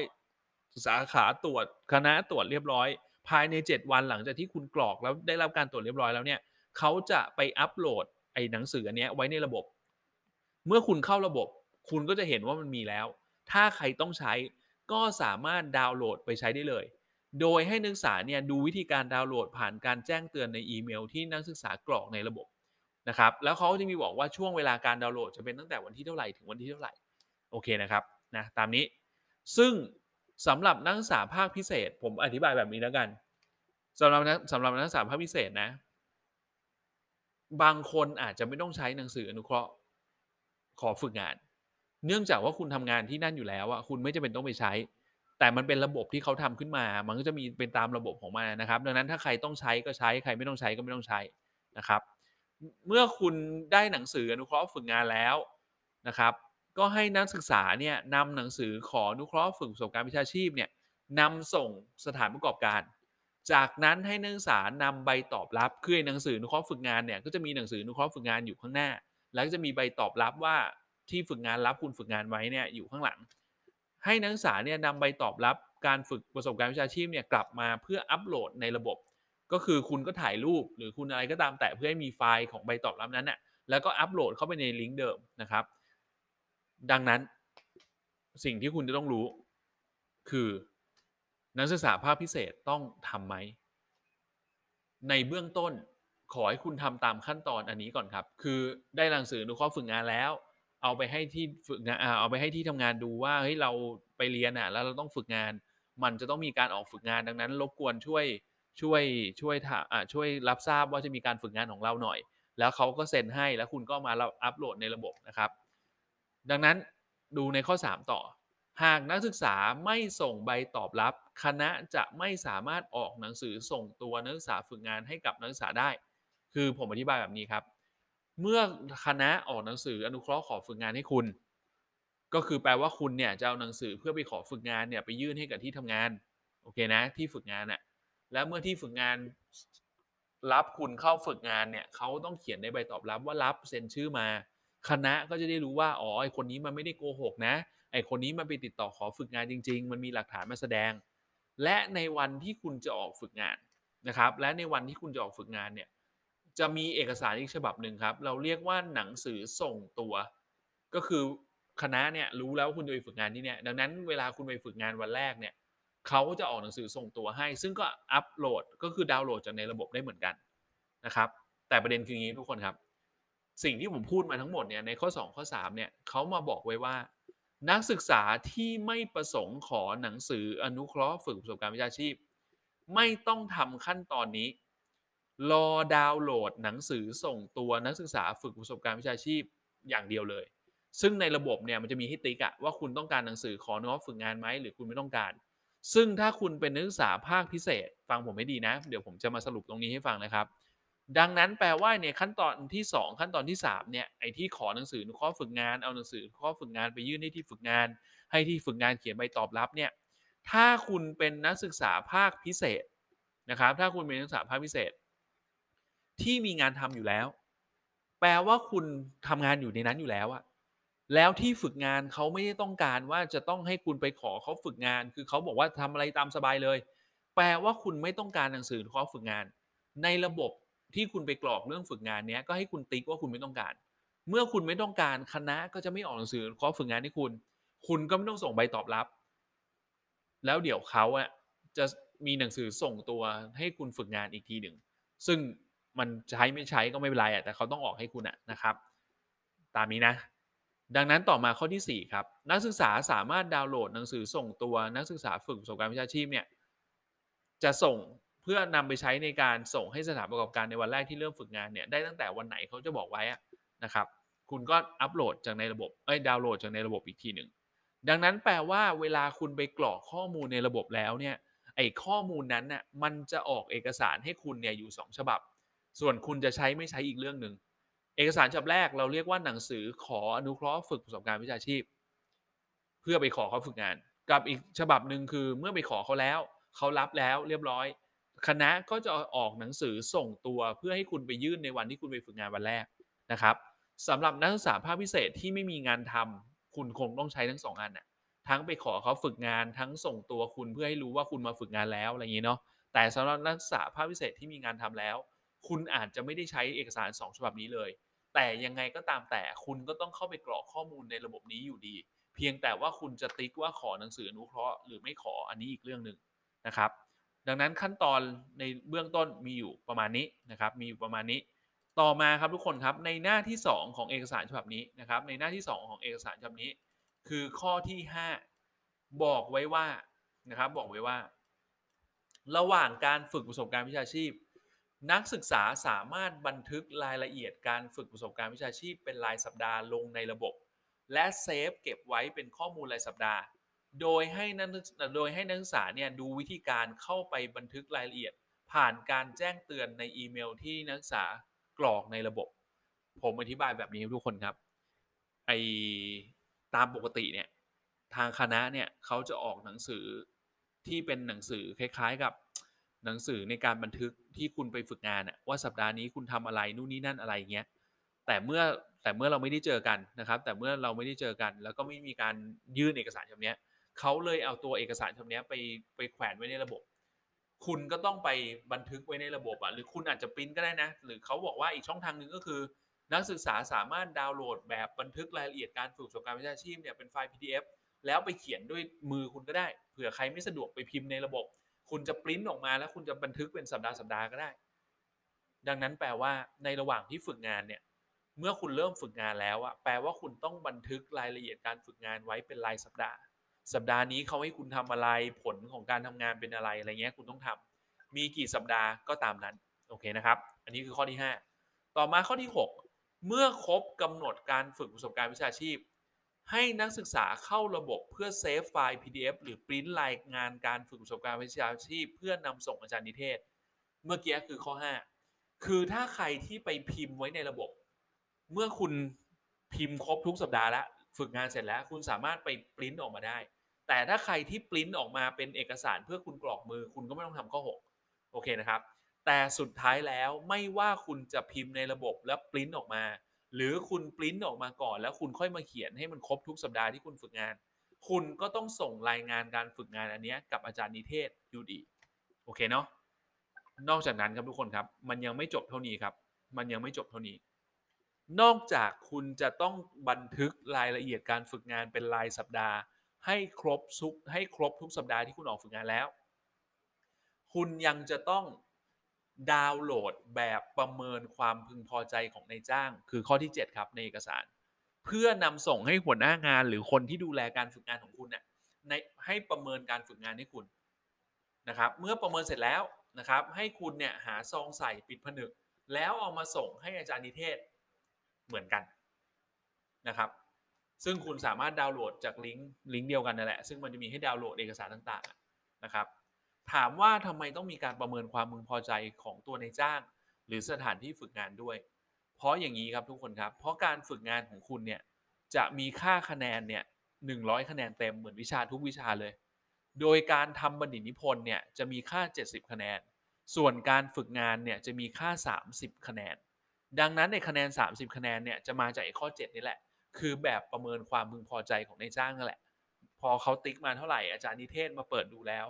สาขาตรวจคณะตรวจเรียบร้อย ภายใน 7 วันหลังจากที่คุณกรอกแล้วได้รับการตรวจเรียบร้อยแล้วเนี่ยเขาจะไปอัปโหลดไอ้หนังสืออันนี้ไว้ในระบบ เมื่อคุณเข้าระบบ คุณก็จะเห็นว่ามันมีแล้ว ถ้าใครต้องใช้ก็สามารถดาวน์โหลดไปใช้ได้เลย โดยให้นักศึกษาเนี่ยดูวิธีการดาวน์โหลดผ่านการแจ้งเตือนในอีเมล ที่นักศึกษากรอกในระบบนะครับ แล้วเขาก็จะมีบอกว่าช่วงเวลาการดาวน์โหลดจะเป็นตั้งแต่วันที่เท่าไหร่ถึงวันที่เท่าไหร่ โอเคนะครับ นะ ตามนี้ ซึ่ง สำหรับนักศึกษาภาคพิเศษ ผมอธิบายแบบนี้แล้วกันสำหรับนักสำหรับนักศึกษาภาคพิเศษนะ บางคนอาจจะไม่ต้องใช้หนังสืออนุเคราะห์ ขอฝึกงาน เนื่องจากว่าคุณทำงานที่นั่นอยู่แล้วอะคุณไม่จำเป็นต้องไปใช้ แต่มันเป็นระบบที่เขาทำขึ้นมา มันก็จะมีเป็นตามระบบของมันนะครับ ดังนั้นถ้าใครต้องใช้ก็ใช้ใครไม่ต้องใช้ก็ไม่ต้องใช้นะครับ เมื่อคุณได้หนังสืออนุเคราะห์ฝึกงานแล้วนะครับ ก็ให้นักศึกษาเนี่ยนำหนังสือขออนุเคราะห์ฝึกประสบการณ์วิชาชีพเนี่ยนำส่งสถานประกอบการ จากนั้นให้นักศึกษานำใบตอบรับคือหนังสืออนุเคราะห์ฝึกงานเนี่ยก็จะมีหนังสืออนุเคราะห์ฝึกงานอยู่ข้างหน้า แล้วก็จะมีใบตอบรับว่าที่ฝึกงานรับคุณฝึกงานไว้เนี่ยอยู่ข้างหลัง ให้นักศึกษาเนี่ยนำใบตอบรับการฝึกประสบการณ์วิชาชีพเนี่ยกลับมาเพื่ออัปโหลดในระบบ ก็คือคุณก็ถ่ายรูปหรือคุณอะไรก็ตามแต่เพื่อให้มีไฟล์ของใบตอบรับนั้นน่ะแล้วก็อัปโหลดเข้าไปในลิงก์เดิมนะครับ ดังนั้น สิ่งที่คุณจะต้องรู้ คือนักศึกษาภาคพิเศษต้องทำไหม ในเบื้องต้นขอให้คุณทำตามขั้นตอนอันนี้ก่อนครับ คือได้หนังสืออนุเคราะห์ฝึกงานแล้ว เอาไปให้ที่ฝึกงานเอาไปให้ที่ทำงานดูว่าเฮ้ยเราไปเรียนอะแล้วเราต้องฝึกงาน มันจะต้องมีการออกฝึกงานดังนั้นรบกวนช่วยช่วยช่วยถ่าอ่าช่วยรับทราบว่าจะมีการฝึกงานของเราหน่อย แล้วเขาก็เซ็นให้แล้วคุณก็มาเราอัปโหลดในระบบนะครับ ดังนั้นดูในข้อ 3 ต่อ หากนักศึกษาไม่ส่งใบตอบรับ คณะจะไม่สามารถออกหนังสือส่งตัวนักศึกษาฝึกงานให้กับนักศึกษาได้ คือผมอธิบายแบบนี้ครับ เมื่อคณะออกหนังสืออนุเคราะห์ขอฝึกงานให้คุณ ก็คือแปลว่าคุณเนี่ยจะเอาหนังสือเพื่อไปขอฝึกงานเนี่ยไปยื่นให้กับที่ทำงานโอเคนะที่ฝึกงานน่ะแล้วเมื่อที่ฝึกงานรับคุณเข้าฝึกงานเนี่ยเขาต้องเขียนในใบตอบรับว่ารับเซ็นชื่อมา คณะก็จะได้รู้ว่าอ๋อไอคนนี้มันไม่ได้โกหกนะไอคนนี้มันไปติดต่อขอฝึกงานจริง ๆ มันมีหลักฐานมาแสดง และในวันที่คุณจะออกฝึกงานนะครับ และในวันที่คุณจะออกฝึกงานเนี่ยจะมีเอกสารอีกฉบับหนึ่งครับ เราเรียกว่าหนังสือส่งตัว ก็คือคณะเนี่ยรู้แล้วว่าคุณจะไปฝึกงานที่เนี่ยดังนั้นเวลาคุณไปฝึกงานวันแรกเนี่ยเขาจะออกหนังสือส่งตัวให้ ซึ่งก็อัปโหลดก็คือดาวน์โหลดจากในระบบได้เหมือนกันนะครับ แต่ประเด็นคืออย่างนี้ทุกคนครับ สิ่งที่ผมพูดมาทั้งหมดเนี่ยในข้อ 2 ข้อ 3เนี่ยเขามาบอกไว้ว่า นักศึกษาที่ไม่ประสงค์ขอหนังสืออนุเคราะห์ฝึกประสบการณ์วิชาชีพ ไม่ต้องทำขั้นตอนนี้ รอดาวน์โหลดหนังสือส่งตัวนักศึกษาฝึกประสบการณ์วิชาชีพอย่างเดียวเลย ซึ่งในระบบเนี่ยมันจะมีให้ติ๊กอะว่าคุณต้องการหนังสือขออนุเคราะห์ฝึกงานไหมหรือคุณไม่ต้องการ ซึ่งถ้าคุณเป็นนักศึกษาภาคพิเศษ ฟังผมให้ดีนะ เดี๋ยวผมจะมาสรุปตรงนี้ให้ฟังนะครับ ดังนั้นแปลว่าเนี่ยขั้นตอนที่ 2 ขั้นตอนที่3เนี่ยไอ้ที่ขอหนังสืออนุเคราะห์ฝึกงานเอาหนังสืออนุเคราะห์ฝึกงานไปยื่นให้ที่ฝึกงาน ให้ที่ฝึกงานเขียนใบตอบรับเนี่ยถ้าคุณเป็นนักศึกษาภาคพิเศษนะครับ ถ้าคุณเป็นนักศึกษาภาคพิเศษ ที่มีงานทำอยู่แล้ว แปลว่าคุณทำงานอยู่ในนั้นอยู่แล้วอะแล้วที่ฝึกงานเขาไม่ได้ต้องการว่าจะต้องให้คุณไปขอเขาฝึกงาน คือเขาบอกว่าทำอะไรตามสบายเลย แปลว่าคุณไม่ต้องการหนังสือขอฝึกงาน ในระบบ ที่คุณไปกรอกเรื่องฝึกงานเนี้ยก็ให้คุณติ๊กว่าคุณไม่ต้องการ เมื่อคุณไม่ต้องการคณะก็จะไม่ออกหนังสือขอฝึกงานให้คุณ คุณก็ไม่ต้องส่งใบตอบรับ แล้วเดี๋ยวเขาอะจะมีหนังสือส่งตัวให้คุณฝึกงานอีกทีหนึ่งซึ่งมันใช้ไม่ใช้ก็ไม่เป็นไรอะแต่เขาต้องออกให้คุณอะนะครับ ตามนี้นะ ดังนั้นต่อมาข้อที่ 4 ครับ นักศึกษาสามารถดาวน์โหลดหนังสือส่งตัวนักศึกษาฝึกประสบการณ์วิชาชีพเนี่ยจะส่ง เพื่อนำไปใช้ในการส่งให้สถานประกอบการในวันแรกที่เริ่มฝึกงานเนี่ยได้ตั้งแต่วันไหนเขาจะบอกไว้นะครับ คุณก็อัปโหลดจากในระบบเอ้ยดาวน์โหลดจากในระบบอีกทีหนึ่งดังนั้นแปลว่าเวลาคุณไปกรอกข้อมูลในระบบแล้วเนี่ยไอ้ข้อมูลนั้นน่ะมันจะออกเอกสารให้คุณเนี่ยอยู่ 2 ฉบับ ส่วนคุณจะใช้ไม่ใช้อีกเรื่องหนึ่งเอกสารฉบับแรกเราเรียกว่าหนังสือขออนุเคราะห์ฝึกประสบการณ์วิชาชีพ เพื่อไปขอเขาฝึกงาน กับอีกฉบับหนึ่งคือเมื่อไปขอเขาแล้ว เขารับแล้วเรียบร้อย คณะก็จะออกหนังสือส่งตัวเพื่อให้คุณไปยื่นในวันที่คุณไปฝึกงานวันแรกนะครับสำหรับนักศึกษาภาคพิเศษที่ไม่มีงานทำคุณคงต้องใช้ทั้งสองอันน่ะทั้งไปขอเขาฝึกงานทั้งส่งตัวคุณเพื่อให้รู้ว่าคุณมาฝึกงานแล้วอะไรอย่างนี้เนาะแต่สำหรับนักศึกษาภาคพิเศษที่มีงานทำแล้ว คุณอาจจะไม่ได้ใช้เอกสาร 2 ฉบับนี้เลย แต่ยังไงก็ตามแต่คุณก็ต้องเข้าไปกรอกข้อมูลในระบบนี้อยู่ดี เพียงแต่ว่าคุณจะติ๊กว่าขอหนังสืออนุเคราะห์หรือไม่ขออันนี้อีกเรื่องหนึ่งนะครับ ดังนั้นขั้นตอนในเบื้องต้นมีอยู่ประมาณนี้นะครับ มีอยู่ประมาณนี้ ต่อมาครับทุกคนครับในหน้าที่ 2 ของเอกสารฉบับนี้นะครับ ในหน้าที่ 2 ของเอกสารฉบับนี้ คือข้อที่ 5 บอกไว้ว่านะครับ บอกไว้ว่า ระหว่างการฝึกประสบการณ์วิชาชีพ นักศึกษาสามารถบันทึกรายละเอียดการฝึกประสบการณ์วิชาชีพ เป็นรายสัปดาห์ลงในระบบ และเซฟเก็บไว้เป็นข้อมูลรายสัปดาห์ โดยให้นักโดยให้นักศึกษาเนี่ยดูวิธีการเข้าไปบันทึกรายละเอียด ผ่านการแจ้งเตือนในอีเมลที่นักศึกษากรอกในระบบ ผมอธิบายแบบนี้ทุกคนครับไอตามปกติเนี่ยทางคณะเนี่ยเขาจะออกหนังสือที่เป็นหนังสือคล้ายๆกับหนังสือในการบันทึกที่คุณไปฝึกงานอะว่าสัปดาห์นี้คุณทำอะไรนู่นนี่นั่นอะไรเงี้ยแต่เมื่อแต่เมื่อเราไม่ได้เจอกันนะครับ แต่เมื่อเราไม่ได้เจอกัน แล้วก็ไม่มีการยื่นเอกสารแบบนี้ เขาเลยเอาตัวเอกสารแบบนี้ไปไปแขวนไว้ในระบบ คุณก็ต้องไปบันทึกไว้ในระบบอะหรือคุณอาจจะปริ้นก็ได้นะ หรือเขาบอกว่าอีกช่องทางหนึ่งก็คือ นักศึกษาสามารถดาวน์โหลดแบบบันทึกรายละเอียดการฝึกประสบการณ์วิชาชีพเนี่ยเป็นไฟล์ PDF แล้วไปเขียนด้วยมือคุณก็ได้เผื่อใครไม่สะดวกไปพิมพ์ในระบบ คุณจะปริ้นออกมาแล้วคุณจะบันทึกเป็นสัปดาห์สัปดาห์ก็ได้ ดังนั้นแปลว่าในระหว่างที่ฝึกงานเนี่ยเมื่อคุณเริ่มฝึกงานแล้วอะแปลว่าคุณต้องบันทึกรายละเอียดการฝึกงานไว้เป็นรายสัปดาห์ สัปดาห์นี้เขาให้คุณทำอะไรผลของการทำงานเป็นอะไรอะไรเงี้ยคุณต้องทำมีกี่สัปดาห์ก็ตามนั้นโอเคนะครับ อันนี้คือข้อที่ 5 ต่อมาข้อที่ 6 เมื่อครบกำหนดการฝึกประสบการณ์วิชาชีพ ให้นักศึกษาเข้าระบบเพื่อเซฟไฟล์ PDF หรือปริ้นรายงานการฝึกประสบการณ์วิชาชีพ เพื่อนำส่งอาจารย์นิเทศ เมื่อกี้คือข้อ 5 คือถ้าใครที่ไปพิมพ์ไว้ในระบบ เมื่อคุณพิมพ์ครบทุกสัปดาห์แล้วฝึกงานเสร็จแล้ว คุณสามารถไปปริ้นออกมาได้ แต่ถ้าใครที่ปริ้นออกมาเป็นเอกสารเพื่อคุณกรอกมือ คุณก็ไม่ต้องทำข้อ 6 โอเคนะครับ แต่สุดท้ายแล้วไม่ว่าคุณจะพิมพ์ในระบบแล้วปริ้นออกมา หรือคุณปริ้นออกมาก่อน แล้วคุณค่อยมาเขียนให้มันครบทุกสัปดาห์ที่คุณฝึกงาน คุณก็ต้องส่งรายงานการฝึกงานอันนี้กับอาจารย์นิเทศอยู่ดีโอเคเนาะนอกจากนั้นครับทุกคนครับ มันยังไม่จบเท่านี้ครับ มันยังไม่จบเท่านี้ นอกจากคุณจะต้องบันทึกรายละเอียดการฝึกงานเป็นรายสัปดาห์ ให้ครบทุกให้ครบทุกสัปดาห์ที่คุณออกฝึกงานแล้ว คุณยังจะต้องดาวน์โหลดแบบประเมินความพึงพอใจของนายจ้าง คือข้อที่ 7 ครับในเอกสาร เพื่อนำส่งให้หัวหน้างานหรือคนที่ดูแลการฝึกงานของคุณเนี่ยในให้ประเมินการฝึกงานให้คุณนะครับ เมื่อประเมินเสร็จแล้วนะครับ ให้คุณเนี่ยหาซองใส่ปิดผนึก แล้วเอามาส่งให้อาจารย์นิเทศเหมือนกันนะครับ ซึ่งคุณสามารถดาวน์โหลดจากลิงก์ลิงก์เดียวกันนั่นแหละ ซึ่งมันจะมีให้ดาวน์โหลดเอกสารต่างๆนะครับ ถามว่าทำไมต้องมีการประเมินความพึงพอใจของตัวในจ้าง หรือสถานที่ฝึกงานด้วย เพราะอย่างนี้ครับทุกคนครับ เพราะการฝึกงานของคุณเนี่ยจะมีค่าคะแนนเนี่ยหนึ่งคะแนนเต็มเหมือนวิชาทุกวิชาเลย โดยการทำบัณฑิตนิพนธ์เนี่ยจะมีค่า 70 คะแนน ส่วนการฝึกงานเนี่ยจะมีค่า 30 คะแนน ดังนั้นในคะแนน 30 คะแนนเนี่ยจะมาจากข้อ 7 นี่แหละ คือแบบประเมินความพึงพอใจของนายจ้างนั่นแหละ พอเขาติ๊กมาเท่าไหร่อาจารย์นิเทศมาเปิดดูแล้ว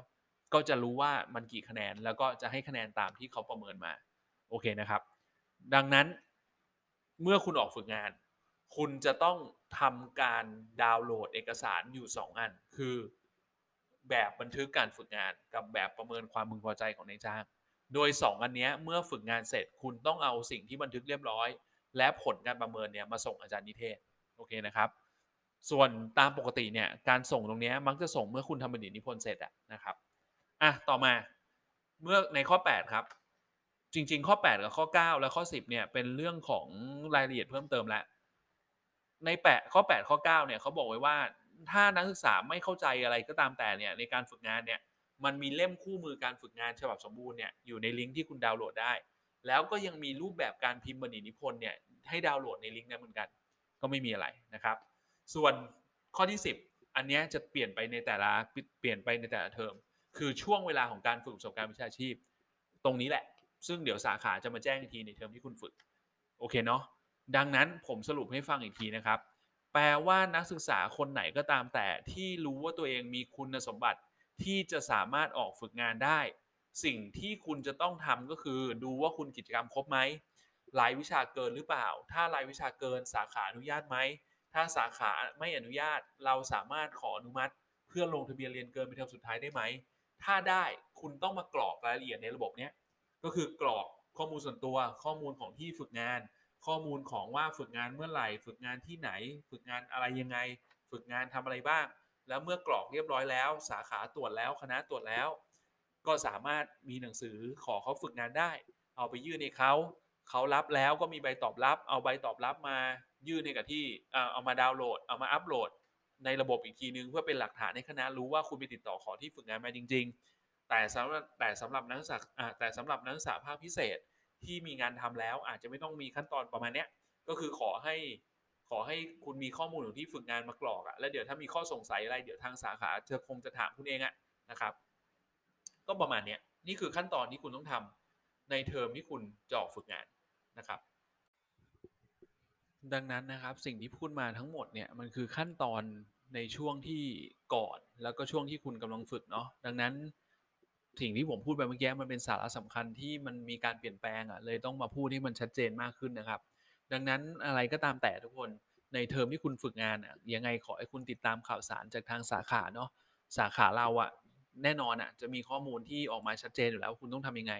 ก็จะรู้ว่ามันกี่คะแนนแล้วก็จะให้คะแนนตามที่เขาประเมินมา โอเคนะครับ ดังนั้นเมื่อคุณออกฝึกงาน คุณจะต้องทำการดาวน์โหลดเอกสารอยู่ 2 อัน คือแบบบันทึกการฝึกงานกับแบบประเมินความพึงพอใจของนายจ้าง โดย 2 อันนี้เมื่อฝึกงานเสร็จคุณต้องเอาสิ่งที่บันทึกเรียบร้อย และผลการประเมินเนี่ยมาส่งอาจารย์นิเทศ โอเคนะครับ ส่วนตามปกติเนี่ยการส่งตรงนี้มักจะส่งเมื่อคุณทำบัณฑิตนิพนธ์เสร็จอะนะครับอะต่อมาเมื่อในข้อ 8 ครับจริง ๆ ข้อ 8 กับข้อ 9 และข้อ 10เนี่ยเป็นเรื่องของรายละเอียดเพิ่มเติมแล้วในแปดข้อ 8 ข้อ 9 เนี่ยเขาบอกไว้ว่าถ้านักศึกษาไม่เข้าใจอะไรก็ตามแต่เนี่ยในการฝึกงานเนี่ยมันมีเล่มคู่มือการฝึกงานฉบับสมบูรณ์เนี่ยอยู่ในลิงก์ที่คุณดาวน์โหลดได้ แล้วก็ยังมีรูปแบบการพิมพ์บรรณนิพนธ์เนี่ยให้ดาวน์โหลดในลิงก์นั้นเหมือนกัน ก็ไม่มีอะไรนะครับ ส่วนข้อที่ 10 อันนี้จะเปลี่ยนไปในแต่ละเปลี่ยนไปในแต่ละเทอม คือช่วงเวลาของการฝึกประสบการณ์วิชาชีพ ตรงนี้แหละ ซึ่งเดี๋ยวสาขาจะมาแจ้งอีกทีในเทอมที่คุณฝึก โอเคเนาะดังนั้นผมสรุปให้ฟังอีกทีนะครับ แปลว่านักศึกษาคนไหนก็ตามแต่ที่รู้ว่าตัวเองมีคุณสมบัติที่จะสามารถออกฝึกงานได้ สิ่งที่คุณจะต้องทำก็คือดูว่าคุณกิจกรรมครบไหม รายวิชาเกินหรือเปล่า ถ้ารายวิชาเกินสาขาอนุญาตไหม ถ้าสาขาไม่อนุญาตเราสามารถขออนุมัติ เพื่อลงทะเบียนเรียนเกินเป็นเทอมสุดท้ายได้ไหม ถ้าได้คุณต้องมากรอกรายละเอียดในระบบเนี้ยก็คือกรอกข้อมูลส่วนตัวข้อมูลของที่ฝึกงาน ข้อมูลของว่าฝึกงานเมื่อไหร่ ฝึกงานที่ไหน ฝึกงานอะไรยังไง ฝึกงานทำอะไรบ้าง แล้วเมื่อกรอกเรียบร้อยแล้ว สาขาตรวจแล้วคณะตรวจแล้ว ก็สามารถมีหนังสือขอเขาฝึกงานได้ เอาไปยื่นให้เขา เขารับแล้วก็มีใบตอบรับ เอาใบตอบรับมายื่นให้กับที่เอามาดาวน์โหลด เอามาอัปโหลด ในระบบอีกทีนึง เพื่อเป็นหลักฐานให้คณะรู้ว่าคุณไปติดต่อขอที่ฝึกงานมาจริง ๆ แต่สำหรับแต่สำหรับนักศึกษาแต่สำหรับนักศึกษาภาคพิเศษที่มีงานทำแล้วอาจจะไม่ต้องมีขั้นตอนประมาณเนี้ยก็คือขอให้ขอให้คุณมีข้อมูลของที่ฝึกงานมากรอกอะแล้วเดี๋ยวถ้ามีข้อสงสัยอะไรเดี๋ยวทางสาขาจะคงจะถามคุณเองอะนะครับ ก็ประมาณเนี้ยนี่คือขั้นตอนที่คุณต้องทำ ในเทอมที่คุณจะออกฝึกงานนะครับ ดังนั้นนะครับสิ่งที่พูดมาทั้งหมดเนี่ยมันคือขั้นตอนในช่วงที่ก่อนแล้วก็ช่วงที่คุณกำลังฝึกเนาะดังนั้นสิ่งที่ผมพูดไปเมื่อกี้มันเป็นสาระสำคัญที่มันมีการเปลี่ยนแปลงอะ่ะเลยต้องมาพูดให้มันชัดเจนมากขึ้นนะครับ ดังนั้นอะไรก็ตามแต่ทุกคนในเทอมที่คุณฝึกงานอะ่ะยังไงขอให้คุณติดตามข่าวสารจากทางสาขาเนาะสาขาเราอะ่ะแน่นอนอะ่ะจะมีข้อมูลที่ออกมาชัดเจนอยู่แล้วคุณต้องทำยังไง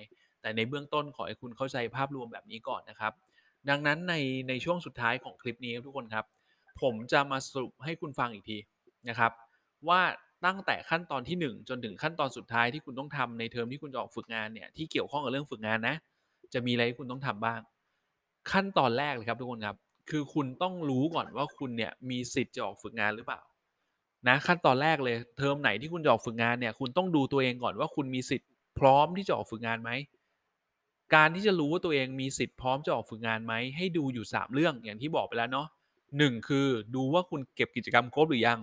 แต่ในเบื้องต้นขอให้คุณเข้าใจภาพรวมแบบนี้ก่อนนะครับ ดังนั้นในในช่วงสุดท้ายของคลิปนี้ทุกคนครับ ผมจะมาสรุปให้คุณฟังอีกทีนะครับ ว่าตั้งแต่ขั้นตอนที่ 1 จนถึงขั้นตอนสุดท้ายที่คุณต้องทำในเทอมที่คุณจะออกฝึกงานเนี่ยที่เกี่ยวข้องกับเรื่องฝึกงานนะ จะมีอะไรที่คุณต้องทำบ้าง ขั้นตอนแรกเลยครับทุกคนครับ คือคุณต้องรู้ก่อนว่าคุณเนี่ยมีสิทธิ์จะออกฝึกงานหรือเปล่านะขั้นตอนแรกเลยเทอมไหนที่คุณจะออกฝึกงานเนี่ยคุณต้องดูตัวเองก่อนว่าคุณมีสิทธิ์พร้อมที่จะออกฝึกงานไหม การที่จะรู้ว่าตัวเองมีสิทธิ์พร้อมจะออกฝึกงานไหม ให้ดูอยู่ 3 เรื่องอย่างที่บอกไปแล้วเนาะหนึ่งคือดูว่าคุณเก็บกิจกรรมครบหรือยัง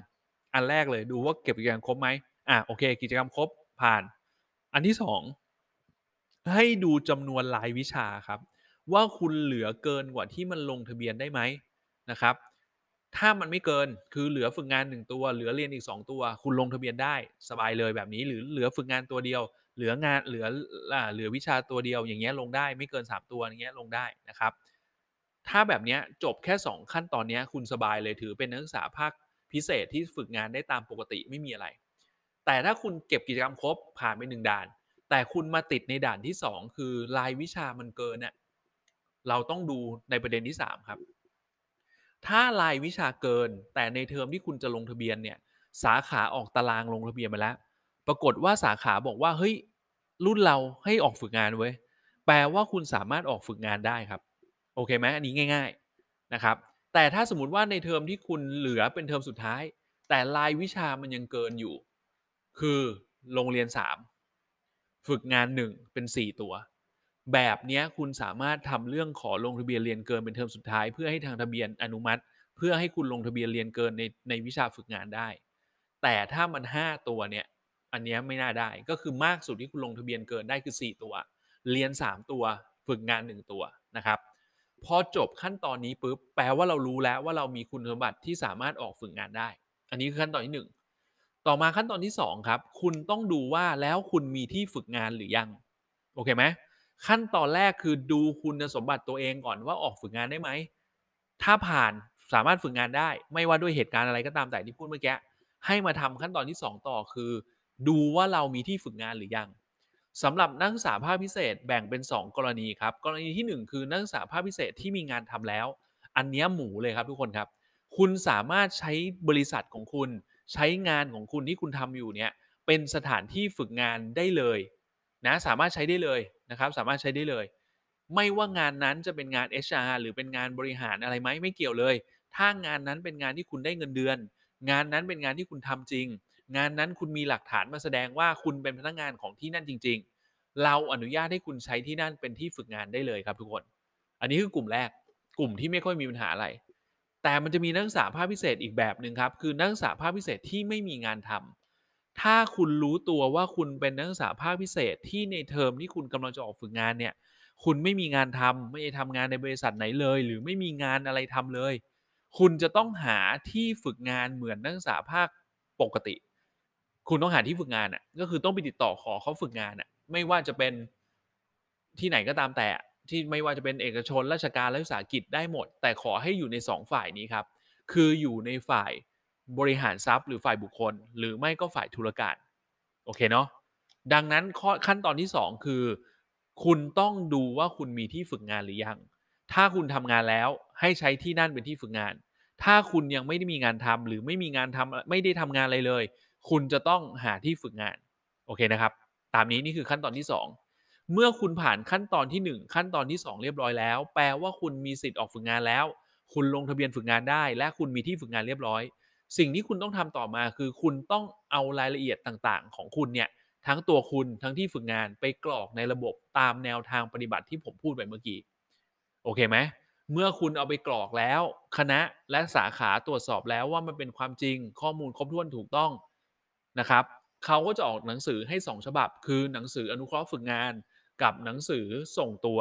อันแรกเลยดูว่าเก็บกิจกรรมครบไหมอะโอเค กิจกรรมครบผ่าน อันที่สองให้ดูจำนวนรายวิชาครับ ว่าคุณเหลือเกินกว่าที่มันลงทะเบียนได้ไหมนะครับ ถ้ามันไม่เกินคือเหลือฝึกงาน 1 ตัว เหลือเรียนอีก 2 ตัว คุณลงทะเบียนได้สบายเลยแบบนี้ หรือเหลือฝึกงานตัวเดียว เหลืองานเหลือเหลือวิชาตัวเดียวอย่างเงี้ยลงได้ไม่เกิน 3 ตัวอย่างเงี้ยลงได้นะครับ ถ้าแบบเนี้ยจบแค่ 2 ขั้นตอนเนี้ยคุณสบายเลยถือเป็นนักศึกษาภาคพิเศษที่ฝึกงานได้ตามปกติไม่มีอะไร แต่ถ้าคุณเก็บกิจกรรมครบผ่านไปหนึ่งด่าน แต่คุณมาติดในด่านที่ 2 คือรายวิชามันเกินเนี่ยเราต้องดูในประเด็นที่ 3 ครับ ถ้ารายวิชาเกิน แต่ในเทอมที่คุณจะลงทะเบียนเนี่ยสาขาออกตารางลงทะเบียนมาแล้ว ปรากฏว่าสาขาบอกว่าเฮ้ย รุ่นเราให้ออกฝึกงานเว้ยแปลว่าคุณสามารถออกฝึกงานได้ครับ โอเคไหมอันนี้ง่าย ๆนะครับ แต่ถ้าสมมติว่าในเทอมที่คุณเหลือเป็นเทอมสุดท้าย แต่รายวิชามันยังเกินอยู่ คือโรงเรียน 3 ฝึกงาน 1 เป็น 4 ตัว แบบนี้คุณสามารถทำเรื่องขอลงทะเบียนเรียนเกินเป็นเทอมสุดท้าย เพื่อให้ทางทะเบียนอนุมัติ เพื่อให้คุณลงทะเบียนเรียนเกินในในวิชาฝึกงานได้ แต่ถ้ามัน 5 ตัวเนี่ย อันนี้ไม่น่าได้ก็คือมากสุดที่คุณลงทะเบียนเกินได้คือ 4 ตัว เรียน 3 ตัวฝึกงาน 1 ตัวนะครับพอจบขั้นตอนนี้ปุ๊บแปลว่าเรารู้แล้วว่าเรามีคุณสมบัติที่สามารถออกฝึกงานได้ อันนี้คือขั้นตอนที่ 1 ต่อมาขั้นตอนที่ 2 ครับ คุณต้องดูว่าแล้วคุณมีที่ฝึกงานหรือยังโอเคไหมขั้นตอนแรกคือดูคุณสมบัติตัวเองก่อนว่าออกฝึกงานได้ไหมถ้าผ่านสามารถฝึกงานได้ ไม่ว่าด้วยเหตุการณ์อะไรก็ตามแต่ที่พูดเมื่อกี้ให้มาทำขั้นตอนที่ 2 ต่อคือ ดูว่าเรามีที่ฝึกงานหรือยังสำหรับนักศึกษาภาคพิเศษแบ่งเป็น 2 กรณีครับ กรณีที่ 1 คือนักศึกษาภาคพิเศษที่มีงานทำแล้ว อันนี้หมูเลยครับทุกคนครับ คุณสามารถใช้บริษัทของคุณ ใช้งานของคุณที่คุณทำอยู่เนี่ยเป็นสถานที่ฝึกงานได้เลยนะสามารถใช้ได้เลยนะครับ สามารถใช้ได้เลย ไม่ว่างานนั้นจะเป็นงาน HR หรือเป็นงานบริหารอะไรไหมไม่เกี่ยวเลย ถ้างานนั้นเป็นงานที่คุณได้เงินเดือน งานนั้นเป็นงานที่คุณทำจริง งานนั้นคุณมีหลักฐานมาแสดงว่าคุณเป็นพนักงานของที่นั่นจริง ๆ เราอนุญาตให้คุณใช้ที่นั่นเป็นที่ฝึกงานได้เลยครับทุกคน อันนี้คือกลุ่มแรก กลุ่มที่ไม่ค่อยมีปัญหาอะไร แต่มันจะมีนักศึกษาภาคพิเศษอีกแบบหนึ่งครับ คือนักศึกษาภาคพิเศษที่ไม่มีงานทำถ้าคุณรู้ตัวว่าคุณเป็นนักศึกษาภาคพิเศษที่ในเทอมที่คุณกำลังจะออกฝึกงานเนี่ย คุณไม่มีงานทำไม่ได้ทำงานในบริษัทไหนเลย หรือไม่มีงานอะไรทำเลย คุณจะต้องหาที่ฝึกงานเหมือนนักศึกษาภาคปกติ คุณต้องหาที่ฝึกงานอะ ก็คือต้องไปติดต่อขอเขาฝึกงานอะ ไม่ว่าจะเป็นที่ไหนก็ตามแต่ที่ไม่ว่าจะเป็นเอกชนราชการและวิสาหกิจได้หมด แต่ขอให้อยู่ใน 2 ฝ่ายนี้ครับ คืออยู่ในฝ่ายบริหารทรัพย์ หรือฝ่ายบุคคล หรือไม่ก็ฝ่ายธุรการโอเคเนาะดังนั้นข้อขั้นตอนที่ 2 คือ คุณต้องดูว่าคุณมีที่ฝึกงานหรือยัง ถ้าคุณทำงานแล้วให้ใช้ที่นั่นเป็นที่ฝึกงาน ถ้าคุณยังไม่ได้มีงานทำหรือไม่มีงานทำไม่ได้ทำงานอะไรเลย คุณจะต้องหาที่ฝึกงาน โอเคนะครับ ตามนี้นี่คือขั้นตอนที่ 2 เมื่อคุณผ่านขั้นตอนที่ 1 ขั้นตอนที่ 2 เรียบร้อยแล้ว แปลว่าคุณมีสิทธิ์ออกฝึกงานแล้ว คุณลงทะเบียนฝึกงานได้ และคุณมีที่ฝึกงานเรียบร้อย สิ่งที่คุณต้องทำต่อมาคือ คุณต้องเอารายละเอียดต่างๆ ของคุณเนี่ยทั้งตัวคุณทั้งที่ฝึกงานไปกรอกในระบบตามแนวทางปฏิบัติที่ผมพูดไปเมื่อกี้โอเคไหมเมื่อคุณเอาไปกรอกแล้ว คณะและสาขาตรวจสอบแล้วว่ามันเป็นความจริงข้อมูลครบถ้วนถูกต้อง นะครับเขาก็จะออกหนังสือให้ 2 ฉบับ คือหนังสืออนุเคราะห์ฝึกงานกับหนังสือส่งตัว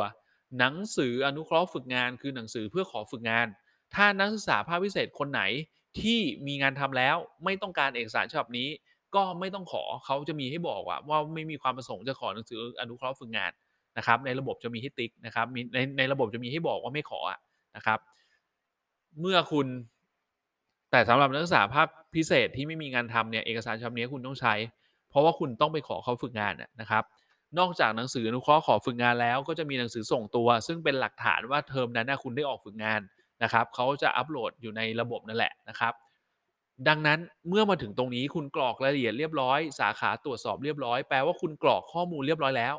หนังสืออนุเคราะห์ฝึกงาน คือหนังสือเพื่อขอฝึกงาน ถ้านักศึกษาภาคพิเศษคนไหนที่มีงานทำแล้วไม่ต้องการเอกสารฉบับนี้ ก็ไม่ต้องขอเขาจะมีให้บอกว่าว่าไม่มีความประสงค์จะขอหนังสืออนุเคราะห์ฝึกงานนะครับ ในระบบจะมีให้ติ๊กนะครับในในระบบจะมีให้บอกว่าไม่ขอนะครับ เมื่อคุณ แต่สำหรับนักศึกษาภาคพิเศษที่ไม่มีงานทำเนี่ยเอกสารฉบับนี้คุณต้องใช้ เพราะว่าคุณต้องไปขอเขาฝึกงานนะครับ นอกจากหนังสืออนุเคราะห์ขอฝึกงานแล้ว ก็จะมีหนังสือส่งตัว ซึ่งเป็นหลักฐานว่าเทอมนั้นคุณได้ออกฝึกงานนะครับเขาจะอัปโหลดอยู่ในระบบนั่นแหละนะครับ ดังนั้นเมื่อมาถึงตรงนี้คุณกรอกรายละเอียดเรียบร้อย สาขาตรวจสอบเรียบร้อย แปลว่าคุณกรอกข้อมูลเรียบร้อยแล้ว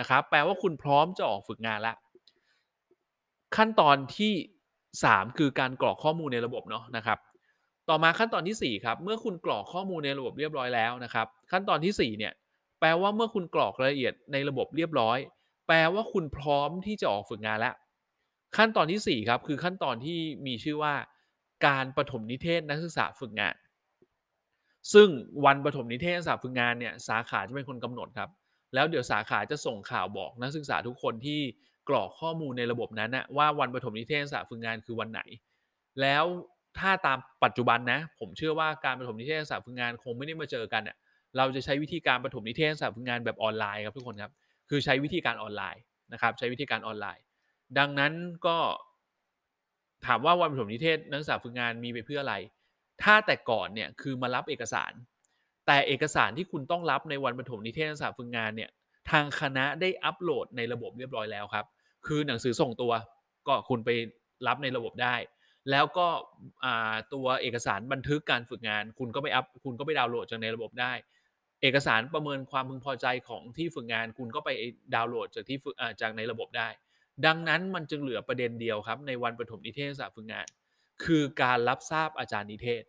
นะครับ แปลว่าคุณพร้อมจะออกฝึกงานแล้วขั้นตอนที่ 3 คือการกรอกข้อมูลในระบบเนาะนะครับ ต่อมาขั้นตอนที่ 4 ครับ เมื่อคุณกรอกข้อมูลในระบบเรียบร้อยแล้วนะครับ ขั้นตอนที่ 4 เนี่ย แปลว่าเมื่อคุณกรอกรายละเอียดในระบบเรียบร้อย แปลว่าคุณพร้อมที่จะออกฝึกงานแล้ว ขั้นตอนที่ 4 ครับ คือขั้นตอนที่มีชื่อว่า การปฐมนิเทศนักศึกษาฝึกงาน ซึ่งวันปฐมนิเทศนักศึกษาฝึกงานเนี่ยสาขาจะเป็นคนกำหนดครับ แล้วเดี๋ยวสาขาจะส่งข่าวบอกนักศึกษาทุกคนที่กรอกข้อมูลในระบบนั้นนะว่าวันปฐมนิเทศนักศึกษาฝึกงานคือวันไหน แล้ว ถ้าตามปัจจุบันนะ ผมเชื่อว่าการปฐมนิเทศนักศึกษาฝึกงานคงไม่ได้มาเจอกันอะเราจะใช้วิธีการปฐมนิเทศนักศึกษาฝึกงานแบบออนไลน์ครับทุกคนครับ คือใช้วิธีการออนไลน์นะครับ ใช้วิธีการออนไลน์ ดังนั้นก็ ถามว่าวันปฐมนิเทศนักศึกษาฝึกงานมีไปเพื่ออะไร ถ้าแต่ก่อนเนี่ยคือมารับเอกสาร แต่เอกสารที่คุณต้องรับในวันปฐมนิเทศนักศึกษาฝึกงานเนี่ย ทางคณะได้อัปโหลดในระบบเรียบร้อยแล้วครับ คือหนังสือส่งตัวก็คุณไปรับในระบบได้ แล้วก็ตัวเอกสารบันทึกการฝึกงาน คุณก็ไปอัปคุณก็ไปดาวน์โหลดจากในระบบได้ เอกสารประเมินความพึงพอใจของที่ฝึกงาน คุณก็ไปดาวน์โหลดจากที่ฝึกจากในระบบได้ ดังนั้นมันจึงเหลือประเด็นเดียวครับในวันปฐมนิเทศฝึกงาน คือการรับทราบอาจารย์นิเทศ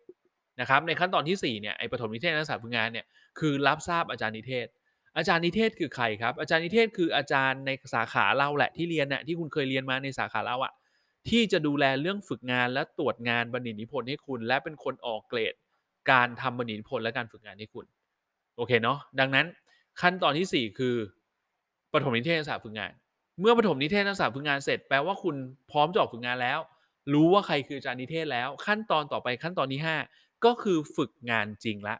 นะครับในขั้นตอนที่4เนี่ยไอ้ปฐมนิเทศนักศึกษาฝึกงานเนี่ยคือรับทราบอาจารย์นิเทศ อาจารย์นิเทศคือใครครับ อาจารย์นิเทศคืออาจารย์ในสาขาเราแหละที่เรียนน่ะที่คุณเคยเรียนมาในสาขาเราอะ ที่จะดูแลเรื่องฝึกงานและตรวจงานบัณฑิตนิพนธ์ให้คุณ และเป็นคนออกเกรด การทำบัณฑิตนิพนธ์และการฝึกงานให้คุณ โอเคเนาะดังนั้นขั้นตอนที่ 4 คือปฐมนิเทศนักศึกษาฝึกงาน เมื่อปฐมนิเทศนักศึกษาฝึกงานเสร็จแปลว่าคุณพร้อมจะออกฝึกงานแล้ว รู้ว่าใครคืออาจารย์นิเทศแล้ว ขั้นตอนต่อไปขั้นตอนที่ 5 ก็คือฝึกงานจริงละ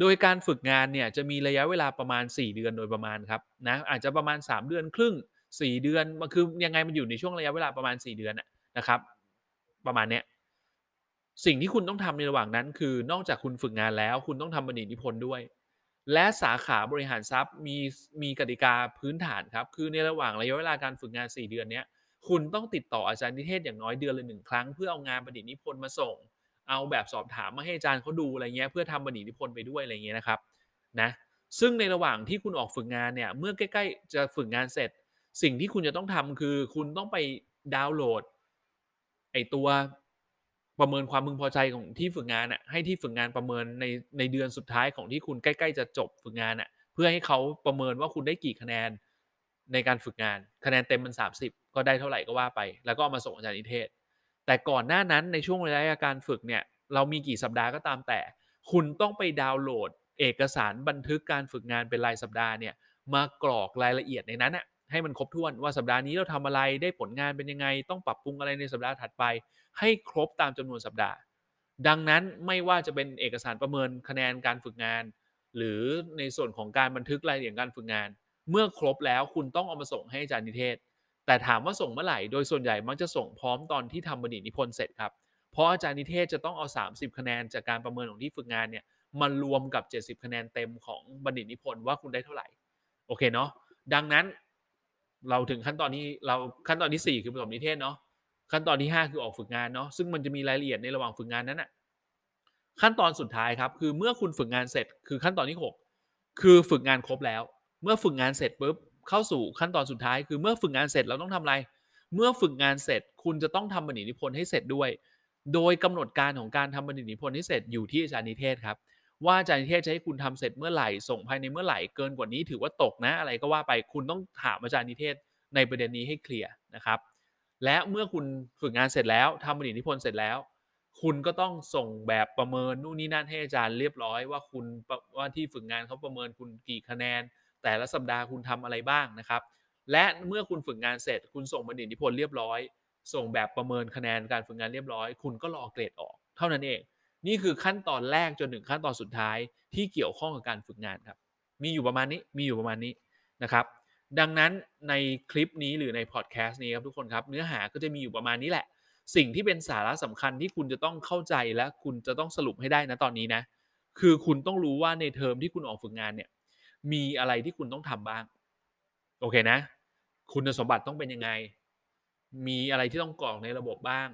โดยการฝึกงานเนี่ยจะมีระยะเวลาประมาณ 4 เดือนโดยประมาณครับนะอาจจะประมาณ 3 เดือนครึ่ง 4 เดือนมันคือยังไงมันอยู่ในช่วงระยะเวลาประมาณ 4 เดือนน่ะ นะครับ ประมาณเนี้ยสิ่งที่คุณต้องทำในระหว่างนั้น คือนอกจากคุณฝึกงานแล้ว คุณต้องทำบัณฑิตนิพนธ์ด้วย และสาขาบริหารทรัพย์มีมีกติกาพื้นฐานครับ คือในระหว่างระยะเวลาการฝึกงาน 4 เดือนเนี้ยคุณต้องติดต่ออาจารย์นิเทศอย่างน้อยเดือนละหนึ่งครั้งเพื่อเอางานบัณฑิตนิพนธ์มาส่ง เอาแบบสอบถามมาให้อาจารย์เขาดูอะไรเงี้ยเพื่อทำบัณฑิตนิพนธ์ไปด้วยอะไรเงี้ยนะครับนะซึ่งในระหว่างที่คุณออกฝึกงานเนี่ยเมื่อใกล้ ๆ จะฝึกงานเสร็จ สิ่งที่คุณจะต้องทำคือ คุณต้องไปดาวน์โหลด ไอตัวประเมินความพึงพอใจของที่ฝึกงานอะให้ที่ฝึกงานประเมินในในเดือนสุดท้ายของที่คุณใกล้ๆจะจบฝึกงานอะเพื่อให้เขาประเมินว่าคุณได้กี่คะแนนในการฝึกงาน คะแนนเต็มมัน 30 ก็ได้เท่าไหร่ก็ว่าไป แล้วก็เอามาส่งอาจารย์นิเทศ แต่ก่อนหน้านั้นในช่วงระยะการฝึกเนี่ยเรามีกี่สัปดาห์ก็ตามแต่ คุณต้องไปดาวน์โหลด เอกสารบันทึกการฝึกงานเป็นรายสัปดาห์เนี่ยมากรอกรายละเอียดในนั้นอะ ให้มันครบถ้วนว่าสัปดาห์นี้เราทำอะไรได้ผลงานเป็นยังไง ต้องปรับปรุงอะไรในสัปดาห์ถัดไป ให้ครบตามจำนวนสัปดาห์ ดังนั้นไม่ว่าจะเป็นเอกสารประเมินคะแนนการฝึกงาน หรือในส่วนของการบันทึกรายละเอียดการฝึกงาน เมื่อครบแล้วคุณต้องเอามาส่งให้อาจารย์นิเทศ แต่ถามว่าส่งเมื่อไหร่โดยส่วนใหญ่มักจะส่งพร้อมตอนที่ทำบัณฑิตนิพนธ์เสร็จครับเพราะอาจารย์นิเทศจะต้องเอา 30 คะแนนจากการประเมินของที่ฝึกงานเนี่ยมารวมกับ 70 คะแนนเต็มของบัณฑิตนิพนธ์ว่าคุณได้เท่าไหร่โอเคเนาะดังนั้น เราถึงขั้นตอนนี้เราขั้นตอนที่ 4 คือประถมนิเทศเนาะขั้นตอนที่ 5 คือออกฝึกงานเนาะซึ่งมันจะมีรายละเอียดในระหว่างฝึกงานนั้นอะขั้นตอนสุดท้ายครับคือเมื่อคุณฝึกงานเสร็จคือขั้นตอนที่ 6 คือฝึกงานครบแล้ว เมื่อฝึกงานเสร็จปุ๊บเข้าสู่ขั้นตอนสุดท้ายคือเมื่อฝึกงานเสร็จเราต้องทำอะไร เมื่อฝึกงานเสร็จคุณจะต้องทำบัณฑิตนิพนธ์ให้เสร็จด้วย โดยกำหนดการของการทำบัณฑิตนิพนธ์ให้เสร็จอยู่ที่อาจารย์นิเทศครับ ว่าอาจารย์นิเทศจะให้คุณทำเสร็จเมื่อไหร่ส่งภายในเมื่อไหร่เกินกว่านี้ถือว่าตกนะอะไรก็ว่าไปคุณต้องถามอาจารย์นิเทศในประเด็นนี้ให้เคลียร์นะครับและเมื่อคุณฝึกงานเสร็จแล้วทำบัณฑินิพนธ์เสร็จแล้ว คุณก็ต้องส่งแบบประเมินนู่นนี่นั่นให้อาจารย์เรียบร้อยว่าคุณว่าที่ฝึกงานเขาประเมินคุณกี่คะแนน แต่ละสัปดาห์คุณทำอะไรบ้างนะครับ และเมื่อคุณฝึกงานเสร็จ คุณส่งบัณฑินิพนธ์เรียบร้อย ส่งแบบประเมินคะแนนการฝึกงานเรียบร้อย คุณก็รอเกรดออก เท่านั้นเอง นี่คือขั้นตอนแรกจนถึงขั้นตอนสุดท้ายที่เกี่ยวข้องกับการฝึกงานครับ มีอยู่ประมาณนี้มีอยู่ประมาณนี้นะครับ ดังนั้นในคลิปนี้หรือในพอดแคสต์นี้ครับทุกคนครับ เนื้อหาก็จะมีอยู่ประมาณนี้แหละ สิ่งที่เป็นสาระสำคัญที่คุณจะต้องเข้าใจและคุณจะต้องสรุปให้ได้นะตอนนี้นะ คือคุณต้องรู้ว่าในเทอมที่คุณออกฝึกงานเนี่ยมีอะไรที่คุณต้องทำบ้าง โอเคนะ คุณสมบัติต้องเป็นยังไง มีอะไรที่ต้องกรอกในระบบบ้าง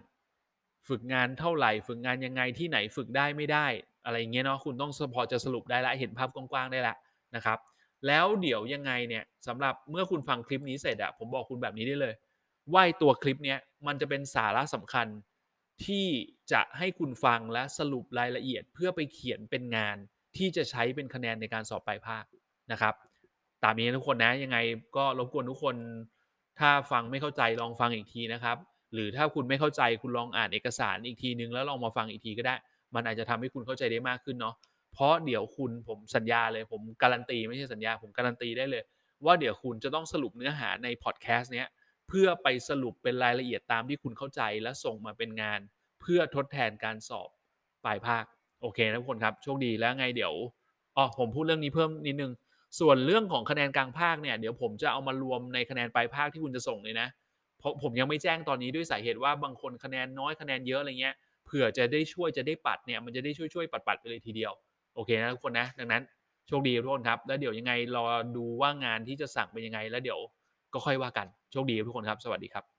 ฝึกงานเท่าไหร่ ฝึกงานยังไงที่ไหนฝึกได้ไม่ได้ อะไรเงี้ยเนาะคุณต้องพอจะสรุปได้ละเห็นภาพกว้างๆได้ละนะครับ แล้วเดี๋ยวยังไงเนี่ยสำหรับเมื่อคุณฟังคลิปนี้เสร็จอะผมบอกคุณแบบนี้ได้เลยว่าตัวคลิปเนี้ยมันจะเป็นสาระสำคัญที่จะให้คุณฟังและสรุปรายละเอียดเพื่อไปเขียนเป็นงานที่จะใช้เป็นคะแนนในการสอบปลายภาคนะครับ ตามนี้ทุกคนนะยังไงก็รบกวนทุกคนถ้าฟังไม่เข้าใจลองฟังอีกทีนะครับ หรือถ้าคุณไม่เข้าใจคุณลองอ่านเอกสารอีกทีนึง แล้วลองมาฟังอีกทีก็ได้ มันอาจจะทำให้คุณเข้าใจได้มากขึ้นเนาะเพราะเดี๋ยวคุณผมสัญญาเลยผมการันตีไม่ใช่สัญญาผมการันตีได้เลย ว่าเดี๋ยวคุณจะต้องสรุปเนื้อหาในพอดแคสต์เนี้ยเพื่อไปสรุปเป็นรายละเอียดตามที่คุณเข้าใจและส่งมาเป็นงาน เพื่อทดแทนการสอบปลายภาคโอเคนะทุกคนครับโชคดีแล้วไงเดี๋ยวอ๋อผมพูดเรื่องนี้เพิ่มนิดนึงส่วนเรื่องของคะแนนกลางภาคเนี่ยเดี๋ยวผมจะเอามารวมในคะแนนปลายภาคที่คุณจะส่งเลยนะ เพราะผมยังไม่แจ้งตอนนี้ด้วยสาเหตุว่าบางคนคะแนนน้อยคะแนนเยอะอะไรเงี้ยเผื่อจะได้ช่วยจะได้ปัดเนี่ยมันจะได้ช่วยช่วยปัดปัดไปเลยทีเดียวโอเคนะทุกคนนะดังนั้นโชคดีทุกคนครับ แล้วเดี๋ยวยังไงรอดูว่างานที่จะสั่งเป็นยังไง แล้วเดี๋ยวก็ค่อยว่ากันโชคดีทุกคนครับ สวัสดีครับ